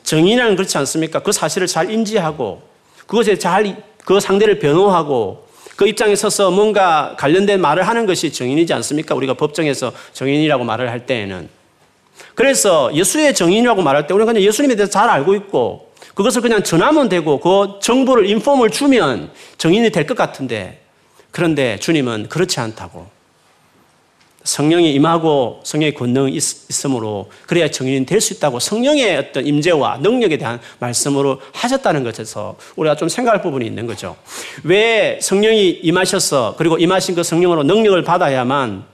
정인이라는 그렇지 않습니까? 그 사실을 잘 인지하고 그것에 잘 그 상대를 변호하고 그 입장에 서서 뭔가 관련된 말을 하는 것이 정인이지 않습니까? 우리가 법정에서 정인이라고 말을 할 때에는. 그래서 예수의 정인이라고 말할 때 우리가 그냥 예수님에 대해서 잘 알고 있고 그것을 그냥 전하면 되고 그 정보를 인폼을 주면 정인이 될 것 같은데 그런데 주님은 그렇지 않다고 성령이 임하고 성령의 권능이 있, 으므로 그래야 정인이 될 수 있다고 성령의 어떤 임재와 능력에 대한 말씀으로 하셨다는 것에서 우리가 좀 생각할 부분이 있는 거죠. 왜 성령이 임하셔서 그리고 임하신 그 성령으로 능력을 받아야만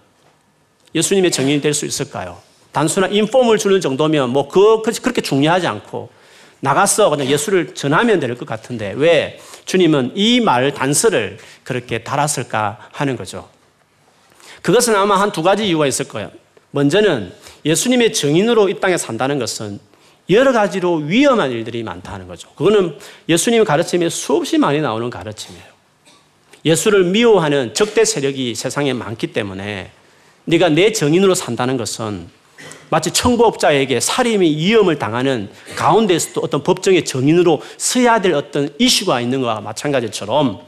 예수님의 정인이 될 수 있을까요? 단순한 인폼을 주는 정도면 뭐 그, 그렇게 중요하지 않고 나가서 그냥 예수를 전하면 될 것 같은데 왜 주님은 이 말 단서를 그렇게 달았을까 하는 거죠. 그것은 아마 한 두 가지 이유가 있을 거예요. 먼저는 예수님의 증인으로 이 땅에 산다는 것은 여러 가지로 위험한 일들이 많다는 거죠. 그거는 예수님의 가르침에 수없이 많이 나오는 가르침이에요. 예수를 미워하는 적대 세력이 세상에 많기 때문에 네가 내 정인으로 산다는 것은 마치 청부업자에게 살인의 위험을 당하는 가운데서도 어떤 법정의 정인으로 서야 될 어떤 이슈가 있는 것과 마찬가지처럼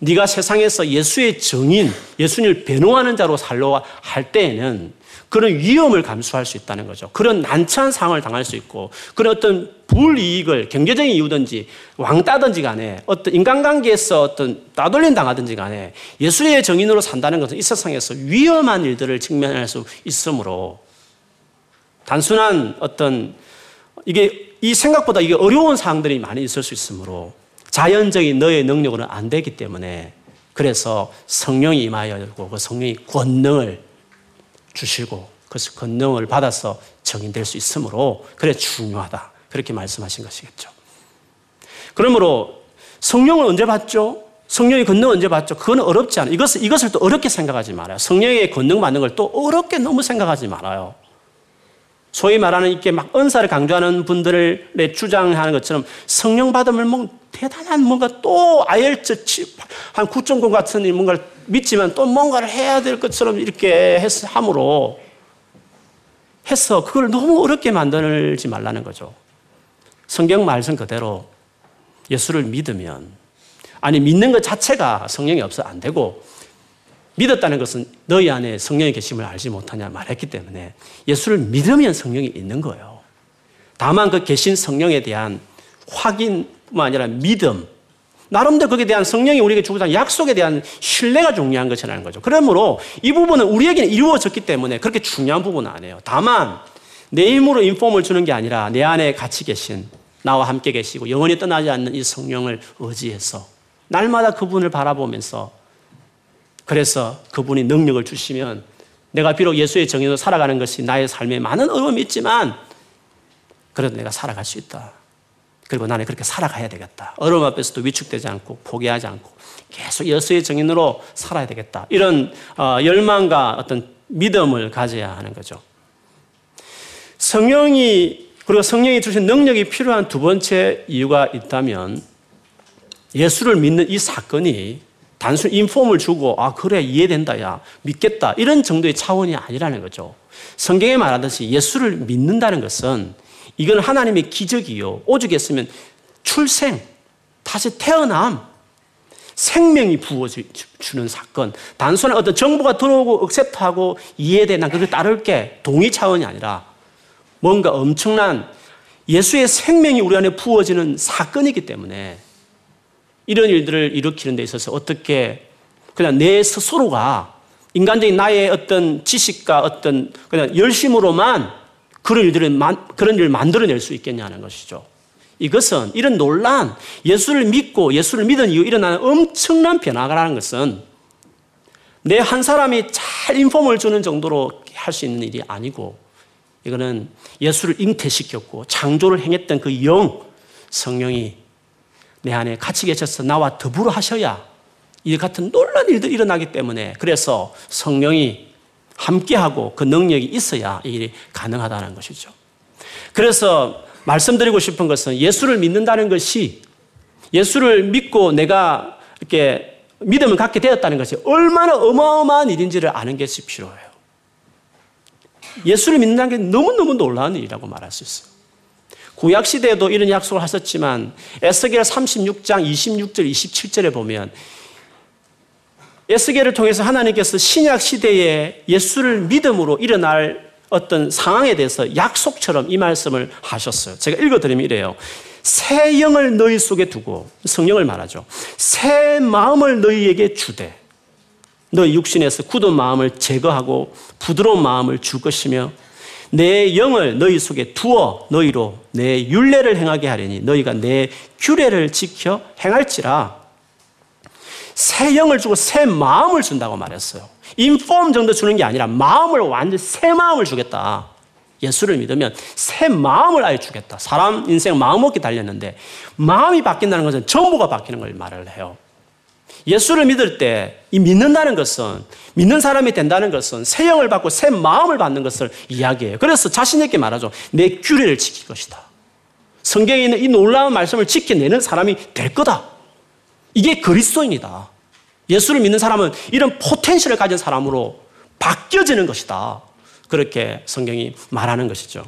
네가 세상에서 예수의 정인, 예수님을 변호하는 자로 살려 할 때에는 그런 위험을 감수할 수 있다는 거죠. 그런 난처한 상황을 당할 수 있고 그런 어떤 불이익을 경제적인 이유든지 왕따든지 간에 어떤 인간관계에서 어떤 따돌림 당하든지 간에 예수의 정인으로 산다는 것은 이 세상에서 위험한 일들을 직면할 수 있으므로 단순한 어떤 이게 이 생각보다 이게 어려운 사항들이 많이 있을 수 있으므로 자연적인 너의 능력으로는 안 되기 때문에 그래서 성령이 임하여고 그 성령이 권능을 주시고 그 권능을 받아서 정인될 수 있으므로 그래 중요하다. 그렇게 말씀하신 것이겠죠. 그러므로 성령을 언제 받죠? 성령의 권능 언제 받죠? 그건 어렵지 않아요. 이것을, 이것을 또 어렵게 생각하지 말아요. 성령의 권능 받는 걸 또 어렵게 너무 생각하지 말아요. 소위 말하는 이렇게 막 은사를 강조하는 분들의 주장하는 것처럼 성령 받음을 뭐 대단한 뭔가 또 아열처 한9.9 같은 뭔가를 믿지만 또 뭔가를 해야 될 것처럼 이렇게 해서 함으로 해서 그걸 너무 어렵게 만들지 말라는 거죠. 성경 말씀 그대로 예수를 믿으면 아니 믿는 것 자체가 성령이 없어 안 되고 믿었다는 것은 너희 안에 성령의 계심을 알지 못하냐 말했기 때문에 예수를 믿으면 성령이 있는 거예요. 다만 그 계신 성령에 대한 확인뿐만 아니라 믿음, 나름대로 거기에 대한 성령이 우리에게 주고자 약속에 대한 신뢰가 중요한 것이라는 거죠. 그러므로 이 부분은 우리에게는 이루어졌기 때문에 그렇게 중요한 부분은 아니에요. 다만 내 힘으로 인폼을 주는 게 아니라 내 안에 같이 계신 나와 함께 계시고 영원히 떠나지 않는 이 성령을 의지해서 날마다 그분을 바라보면서 그래서 그분이 능력을 주시면 내가 비록 예수의 정의로 살아가는 것이 나의 삶에 많은 어려움이 있지만 그래도 내가 살아갈 수 있다. 그리고 나는 그렇게 살아가야 되겠다. 어려움 앞에서도 위축되지 않고 포기하지 않고 계속 예수의 정인으로 살아야 되겠다. 이런 어, 열망과 어떤 믿음을 가져야 하는 거죠. 성령이 그리고 성령이 주신 능력이 필요한 두 번째 이유가 있다면 예수를 믿는 이 사건이 단순 인폼을 주고 아 그래 이해된다 야 믿겠다 이런 정도의 차원이 아니라는 거죠. 성경에 말하듯이 예수를 믿는다는 것은 이건 하나님의 기적이요. 오죽했으면 출생, 다시 태어남, 생명이 부어주는 사건. 단순한 어떤 정보가 들어오고 억셉트하고 이해되나 그걸 따를게 동의 차원이 아니라 뭔가 엄청난 예수의 생명이 우리 안에 부어지는 사건이기 때문에 이런 일들을 일으키는 데 있어서 어떻게 그냥 내 스스로가 인간적인 나의 어떤 지식과 어떤 그냥 열심으로만 그런 일들을 그런 일을 만들어낼 수 있겠냐는 것이죠. 이것은 이런 논란, 예수를 믿고 예수를 믿은 이후 일어나는 엄청난 변화가라는 것은 내 한 사람이 잘 인폼을 주는 정도로 할 수 있는 일이 아니고 이거는 예수를 잉태시켰고 창조를 행했던 그 영, 성령이 내 안에 같이 계셔서 나와 더불어 하셔야 이 같은 놀란 일들이 일어나기 때문에 그래서 성령이 함께하고 그 능력이 있어야 이 일이 가능하다는 것이죠. 그래서 말씀드리고 싶은 것은 예수를 믿는다는 것이 예수를 믿고 내가 이렇게 믿음을 갖게 되었다는 것이 얼마나 어마어마한 일인지를 아는 것이 필요해요. 예수를 믿는다는 게 너무너무 놀라운 일이라고 말할 수 있어요. 구약 시대에도 이런 약속을 하셨지만 에스겔 36장 26절 27절에 보면 에스겔을 통해서 하나님께서 신약 시대에 예수를 믿음으로 일어날 어떤 상황에 대해서 약속처럼 이 말씀을 하셨어요. 제가 읽어드리면 이래요. 새 영을 너희 속에 두고 성령을 말하죠. 새 마음을 너희에게 주되 너희 육신에서 굳은 마음을 제거하고 부드러운 마음을 줄 것이며 내 영을 너희 속에 두어 너희로 내 윤례를 행하게 하려니 너희가 내 규례를 지켜 행할지라 새 영을 주고 새 마음을 준다고 말했어요. 인폼 정도 주는 게 아니라 마음을 완전 새 마음을 주겠다. 예수를 믿으면 새 마음을 아예 주겠다. 사람 인생 마음 먹기 달렸는데 마음이 바뀐다는 것은 전부가 바뀌는 걸 말을 해요. 예수를 믿을 때 이 믿는다는 것은 믿는 사람이 된다는 것은 새 영을 받고 새 마음을 받는 것을 이야기해요. 그래서 자신 있게 말하죠. 내 규례를 지킬 것이다. 성경에 있는 이 놀라운 말씀을 지켜내는 사람이 될 거다. 이게 그리스도인이다. 예수를 믿는 사람은 이런 포텐셜을 가진 사람으로 바뀌어지는 것이다. 그렇게 성경이 말하는 것이죠.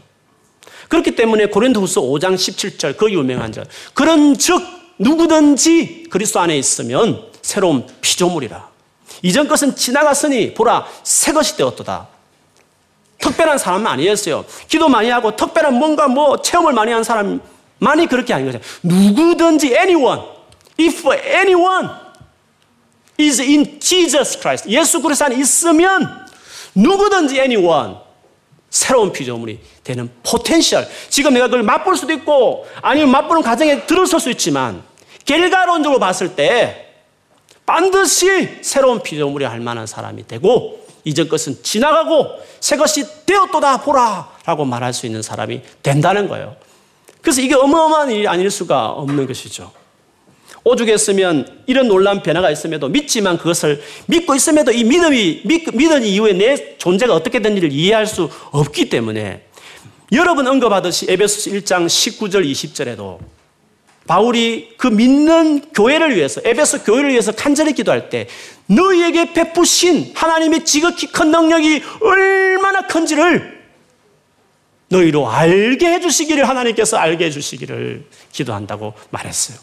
그렇기 때문에 고린도후서 5장 17절 그 유명한 절. 그런 즉 누구든지 그리스도 안에 있으면 새로운 피조물이라. 이전 것은 지나갔으니 보라 새 것이 되었도다. 특별한 사람은 아니었어요. 기도 많이 하고 특별한 뭔가 뭐 체험을 많이 한 사람만이 그렇게 아닌 거죠. 누구든지 anyone, if anyone is in Jesus Christ, 예수 그리스도 안에 있으면 누구든지 anyone 새로운 피조물이 되는 potential. 지금 내가 그걸 맛볼 수도 있고 아니면 맛보는 과정에 들어설 수 있지만 결과론적으로 봤을 때 반드시 새로운 피조물이 할 만한 사람이 되고 이전 것은 지나가고 새 것이 되었도다 보라 라고 말할 수 있는 사람이 된다는 거예요. 그래서 이게 어마어마한 일이 아닐 수가 없는 것이죠. 오죽했으면 이런 놀라운 변화가 있음에도 믿지만 그것을 믿고 있음에도 이 믿음이 믿, 믿은 이후에 내 존재가 어떻게 된지를 이해할 수 없기 때문에 여러분 언급하듯이 에베소서 1장 19절 20절에도 바울이 그 믿는 교회를 위해서 에베소 교회를 위해서 간절히 기도할 때 너희에게 베푸신 하나님의 지극히 큰 능력이 얼마나 큰지를 너희로 알게 해주시기를 하나님께서 알게 해주시기를 기도한다고 말했어요.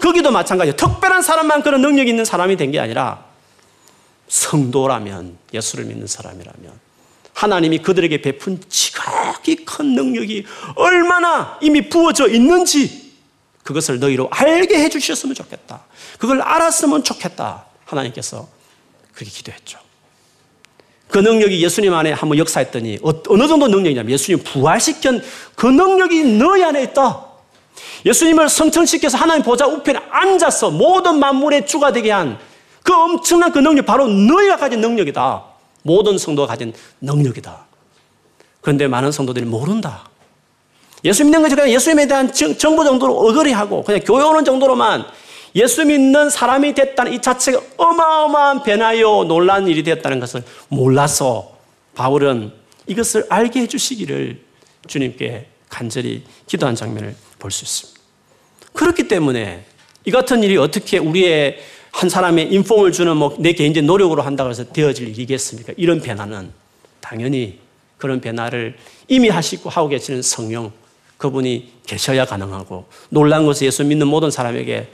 거기도 마찬가지예요. 특별한 사람만 그런 능력이 있는 사람이 된 게 아니라 성도라면 예수를 믿는 사람이라면 하나님이 그들에게 베푼 지극히 큰 능력이 얼마나 이미 부어져 있는지 그것을 너희로 알게 해주셨으면 좋겠다. 그걸 알았으면 좋겠다. 하나님께서 그렇게 기도했죠. 그 능력이 예수님 안에 한번 역사했더니 어, 어느 정도 능력이냐면 예수님 부활시킨 그 능력이 너희 안에 있다. 예수님을 성천시켜서 하나님 보좌 우편에 앉아서 모든 만물의 주가 되게 한 그 엄청난 그 능력 바로 너희가 가진 능력이다. 모든 성도가 가진 능력이다. 그런데 많은 성도들이 모른다. 예수 믿는 것이 그냥 예수님에 대한 정보 정도로 어거리하고 그냥 교회 오는 정도로만 예수 믿는 사람이 됐다는 이 자체가 어마어마한 변화요 놀란 일이 되었다는 것을 몰라서 바울은 이것을 알게 해주시기를 주님께 간절히 기도한 장면을 볼 수 있습니다. 그렇기 때문에 이 같은 일이 어떻게 우리의 한 사람의 인폼을 주는 뭐 내 개인적인 노력으로 한다고 해서 되어질 일이겠습니까? 이런 변화는 당연히 그런 변화를 이미 하시고 하고 계시는 성령 그분이 계셔야 가능하고 놀란 것은 예수 믿는 모든 사람에게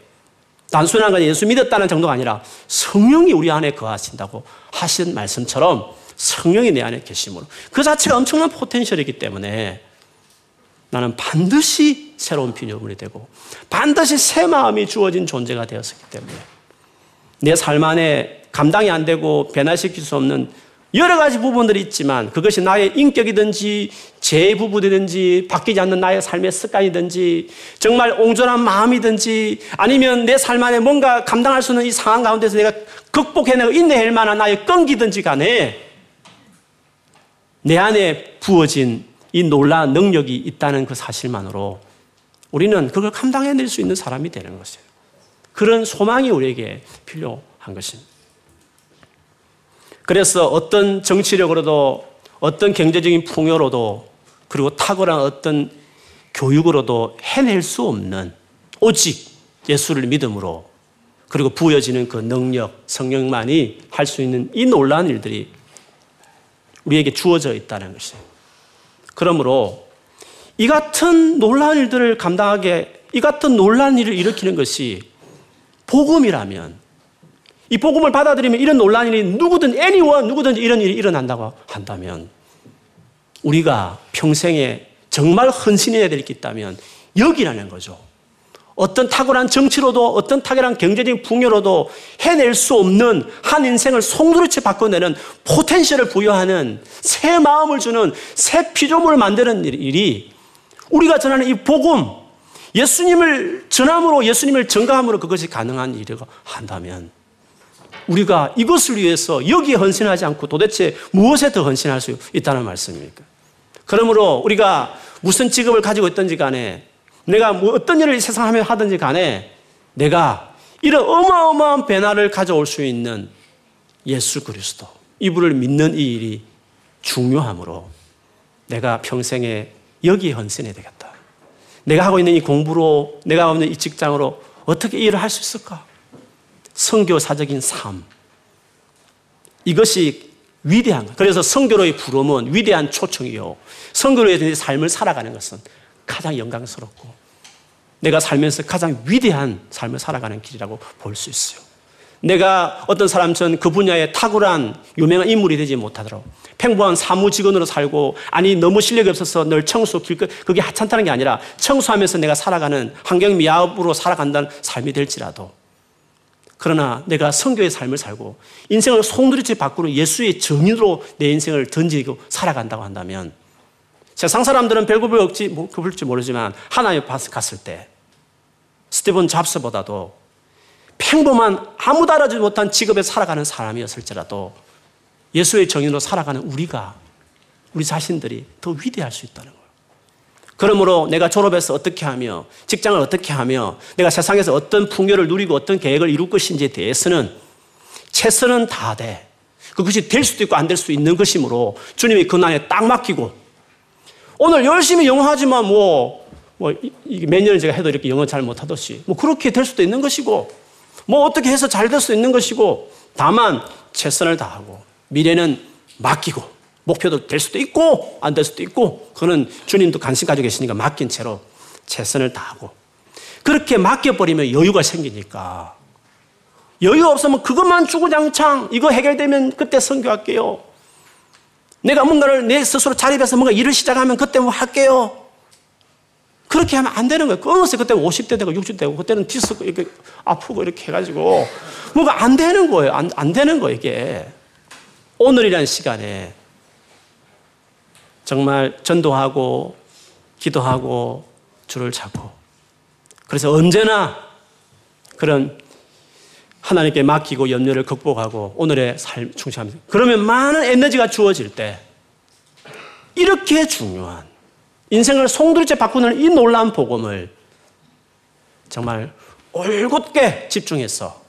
단순한 건 예수 믿었다는 정도가 아니라 성령이 우리 안에 거하신다고 하신 말씀처럼 성령이 내 안에 계심으로. 그 자체가 엄청난 포텐셜이기 때문에 나는 반드시 새로운 피조물이 되고 반드시 새 마음이 주어진 존재가 되었기 때문에 내 삶 안에 감당이 안 되고 변화시킬 수 없는 여러 가지 부분들이 있지만 그것이 나의 인격이든지 제 부분이든지 바뀌지 않는 나의 삶의 습관이든지 정말 옹졸한 마음이든지 아니면 내 삶 안에 뭔가 감당할 수 있는 이 상황 가운데서 내가 극복해내고 인내할 만한 나의 끈기든지 간에 내 안에 부어진 이 놀라운 능력이 있다는 그 사실만으로 우리는 그걸 감당해낼 수 있는 사람이 되는 것이에요. 그런 소망이 우리에게 필요한 것입니다. 그래서 어떤 정치력으로도 어떤 경제적인 풍요로도 그리고 탁월한 어떤 교육으로도 해낼 수 없는 오직 예수를 믿음으로 그리고 부여지는 그 능력, 성령만이 할 수 있는 이 놀라운 일들이 우리에게 주어져 있다는 것이에요. 그러므로 이 같은 놀라운 일들을 감당하게 이 같은 놀라운 일을 일으키는 것이 복음이라면 이 복음을 받아들이면 이런 논란 일이 누구든 anyone 누구든지 이런 일이 일어난다고 한다면 우리가 평생에 정말 헌신해야 될 게 있다면 여기라는 거죠. 어떤 탁월한 정치로도 어떤 탁월한 경제적인 풍요로도 해낼 수 없는 한 인생을 송두리째 바꿔내는 포텐셜을 부여하는 새 마음을 주는 새 피조물을 만드는 일이 우리가 전하는 이 복음, 예수님을 전함으로 예수님을 증가함으로 그것이 가능한 일이라고 한다면 우리가 이것을 위해서 여기에 헌신하지 않고 도대체 무엇에 더 헌신할 수 있다는 말씀입니까? 그러므로 우리가 무슨 직업을 가지고 있든지 간에 내가 뭐 어떤 일을 세상에 하든지 간에 내가 이런 어마어마한 변화를 가져올 수 있는 예수 그리스도 이분을 믿는 이 일이 중요하므로 내가 평생에 여기에 헌신해야 되겠다. 내가 하고 있는 이 공부로 내가 하고 있는 이 직장으로 어떻게 일을 할 수 있을까? 성교사적인 삶. 이것이 위대한 그래서 성교로의 부름은 위대한 초청이요. 성교로의 삶을 살아가는 것은 가장 영광스럽고 내가 살면서 가장 위대한 삶을 살아가는 길이라고 볼 수 있어요. 내가 어떤 사람처럼 그 분야에 탁월한 유명한 인물이 되지 못하더라도 평범한 사무직원으로 살고 아니 너무 실력이 없어서 늘 청소 길 그게 하찮다는 게 아니라 청소하면서 내가 살아가는 환경 미합으로 살아간다는 삶이 될지라도 그러나 내가 성교의 삶을 살고 인생을 송두리째 바꾸는 예수의 정인으로 내 인생을 던지고 살아간다고 한다면 세상 사람들은 별급을 없지, 뭐, 급을지 모르지만 하나님 갔을 때 스티븐 잡스보다도 평범한 아무도 알아주지 못한 직업에 살아가는 사람이었을지라도 예수의 정인으로 살아가는 우리가 우리 자신들이 더 위대할 수 있다는 거예요. 그러므로 내가 졸업해서 어떻게 하며 직장을 어떻게 하며 내가 세상에서 어떤 풍요를 누리고 어떤 계획을 이룰 것인지에 대해서는 최선은 다 돼. 그것이 될 수도 있고 안 될 수도 있는 것이므로 주님이 그 난에 딱 맡기고 오늘 열심히 영어 하지만 뭐, 뭐, 몇 년을 제가 해도 이렇게 영어 잘 못하듯이 뭐 그렇게 될 수도 있는 것이고 뭐 어떻게 해서 잘 될 수도 있는 것이고 다만 최선을 다하고 미래는 맡기고 목표도 될 수도 있고 안 될 수도 있고 그거는 주님도 관심 가지고 계시니까 맡긴 채로 최선을 다하고 그렇게 맡겨버리면 여유가 생기니까 여유 없으면 그것만 주구장창 이거 해결되면 그때 선교할게요. 내가 뭔가를 내 스스로 자립해서 뭔가 일을 시작하면 그때 뭐 할게요. 그렇게 하면 안 되는 거예요. 끊었어요. 그때 50대 되고 60대 되고 그때는 디스크 이렇게 아프고 이렇게 해가지고 뭐가 안 되는 거예요. 안, 안 되는 거예요, 이게. 오늘이라는 시간에 정말 전도하고 기도하고 줄을 잡고 그래서 언제나 그런 하나님께 맡기고 염려를 극복하고 오늘의 삶 충실합니다. 그러면 많은 에너지가 주어질 때 이렇게 중요한 인생을 송두리째 바꾸는 이 놀라운 복음을 정말 올곧게 집중해서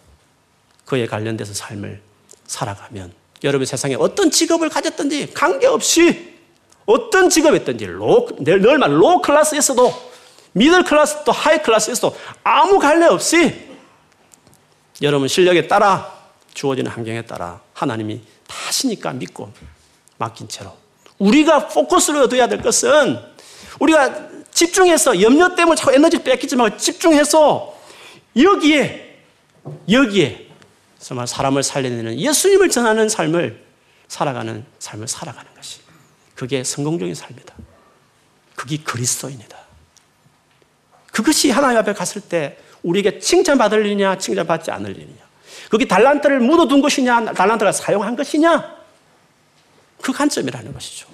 그에 관련돼서 삶을 살아가면 여러분 세상에 어떤 직업을 가졌든지 관계없이 어떤 직업이었든지 로, 늘 말, 로 클래스에서도 middle class 또 high class에서도 아무 관계 없이 여러분 실력에 따라 주어지는 환경에 따라 하나님이 다 쓰시니까 믿고 맡긴 채로. 우리가 포커스를 얻어야 될 것은 우리가 집중해서 염려 때문에 자꾸 에너지 뺏기지 말고 집중해서 여기에 여기에 정말 사람을 살려내는 예수님을 전하는 삶을 살아가는 삶을 살아가는 것이 그게 성공적인 삶이다. 그게 그리스도인이다. 그것이 하나님 앞에 갔을 때 우리에게 칭찬받을 일이냐, 칭찬받지 않을 일이냐. 그게 달란트를 묻어둔 것이냐, 달란트가 사용한 것이냐. 그 관점이라는 것이죠.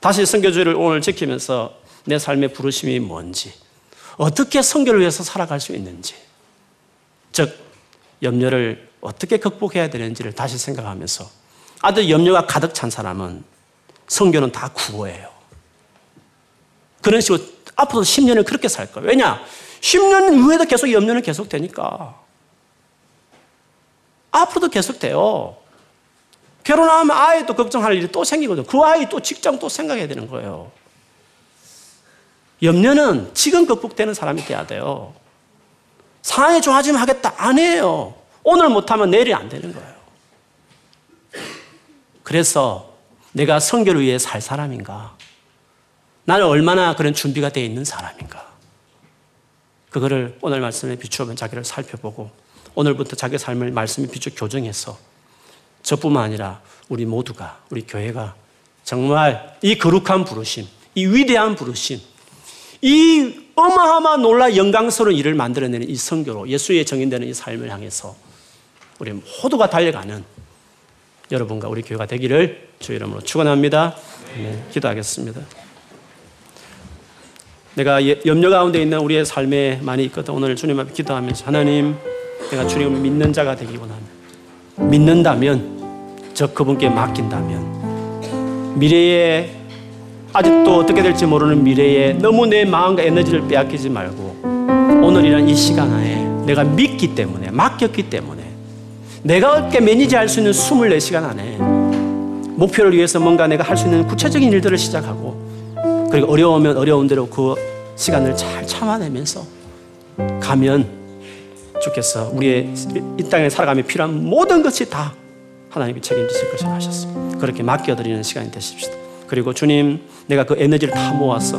다시 성교주의를 오늘 지키면서 내 삶의 부르심이 뭔지, 어떻게 성교를 위해서 살아갈 수 있는지, 즉, 염려를 어떻게 극복해야 되는지를 다시 생각하면서 아주 염려가 가득 찬 사람은 성교는 다 구호예요. 그런 식으로 앞으로 10년을 그렇게 살 거예요. 왜냐? 10년 후에도 계속 염려는 계속 되니까. 앞으로도 계속 돼요. 결혼하면 아이 또 걱정할 일이 또 생기거든요. 그 아이 또 직장 또 생각해야 되는 거예요. 염려는 지금 극복되는 사람이 돼야 돼요. 상황이 좋아지면 하겠다. 안 해요. 오늘 못하면 내일이 안 되는 거예요. 그래서 내가 성교를 위해 살 사람인가? 나는 얼마나 그런 준비가 되어 있는 사람인가? 그거를 오늘 말씀에 비추어 자기를 살펴보고 오늘부터 자기 삶을 말씀에 비추어 교정해서 저뿐만 아니라 우리 모두가 우리 교회가 정말 이 거룩한 부르심, 이 위대한 부르심, 이 어마어마 놀라 영광스러운 일을 만들어내는 이 성교로 예수의 정인되는 이 삶을 향해서 우리 모두가 달려가는 여러분과 우리 교회가 되기를 주 이름으로 축원합니다. 네, 기도하겠습니다. 내가 예, 염려 가운데 있는 우리의 삶에 많이 있거든. 오늘 주님 앞에 기도하면서 하나님, 내가 주님을 믿는 자가 되기 원합니다. 믿는다면, 저 그분께 맡긴다면, 미래에 아직도 어떻게 될지 모르는 미래에 너무 내 마음과 에너지를 빼앗기지 말고 오늘이란 이 시간 안에 내가 믿기 때문에 맡겼기 때문에 내가 어떻게 매니지할 수 있는 24시간 안에 목표를 위해서 뭔가 내가 할 수 있는 구체적인 일들을 시작하고 그리고 어려우면 어려운 대로 그 시간을 잘 참아내면서 가면 주께서 우리의 이 땅에 살아가며 필요한 모든 것이 다 하나님이 책임지실 것을 하셨습니다. 그렇게 맡겨드리는 시간이 되십시다. 그리고 주님, 내가 그 에너지를 다 모아서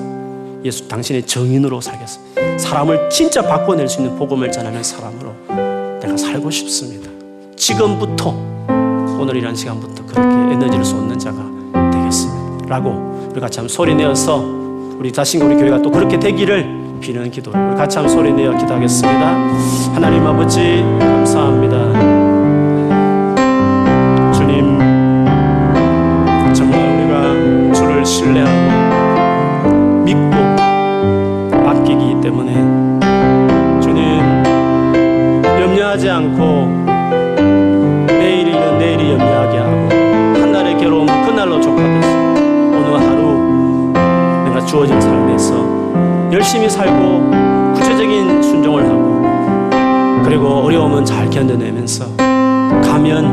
예수 당신의 정인으로 살겠습니다. 사람을 진짜 바꿔낼 수 있는 복음을 전하는 사람으로 내가 살고 싶습니다. 지금부터 오늘이라는 시간부터 그렇게 에너지를 쏟는 자가 되겠습니다. 라고 우리 같이 한번 소리 내어서 우리 자신과 우리 교회가 또 그렇게 되기를 비는 기도. 우리 같이 한번 소리 내어 기도하겠습니다. 하나님 아버지 감사합니다. 신뢰하고 믿고 맡기기 때문에 주님 염려하지 않고 주어진 삶에서 열심히 살고 구체적인 순종을 하고 그리고 어려움은 잘 견뎌내면서 가면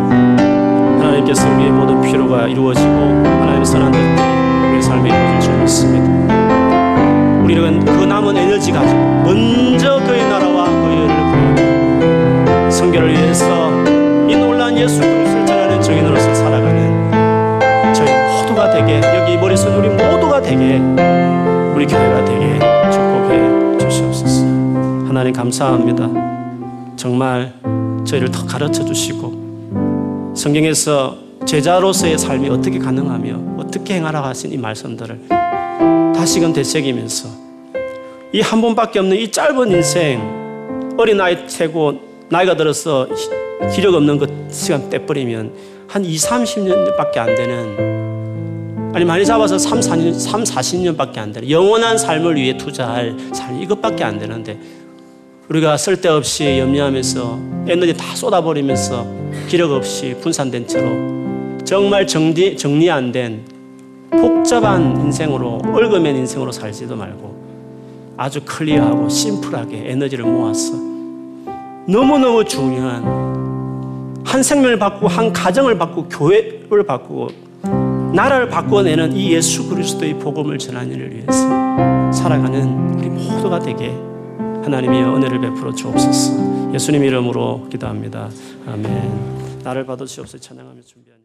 하나님께서 우리의 모든 필요가 이루어지고 하나님의 선한 뜻들이 삶에 이루어질 줄 믿습니다. 우리는 그 남은 에너지 가지고 먼저 그의 나라와 그의 의를 구하고 성결을 위해서 이 놀라운 예수 우리 교회가 되게 축복해 주시옵소서. 하나님 감사합니다. 정말 저희를 더 가르쳐 주시고 성경에서 제자로서의 삶이 어떻게 가능하며 어떻게 행하라 하신 이 말씀들을 다시금 되새기면서 이 한 번밖에 없는 이 짧은 인생 어린 나이 채고 나이가 들어서 기력 없는 그 시간 떼버리면 한 2, 30년밖에 안 되는 아니 많이 잡아서 3, 4년, 3, 40년밖에 안 되는 영원한 삶을 위해 투자할 삶 이것밖에 안 되는데 우리가 쓸데없이 염려하면서 에너지 다 쏟아버리면서 기력 없이 분산된 채로 정말 정리, 정리 안 된 복잡한 인생으로 얽어맨 인생으로 살지도 말고 아주 클리어하고 심플하게 에너지를 모아서 너무너무 중요한 한 생명을 바꾸고 한 가정을 바꾸고 교회를 바꾸고 나라를 바꿔내는 이 예수 그리스도의 복음을 전하는 일을 위해서 살아가는 우리 모두가 되게 하나님이 은혜를 베풀어 주옵소서 예수님 이름으로 기도합니다. 아멘. 나를 받으시옵소서 찬양하며 준비합니다.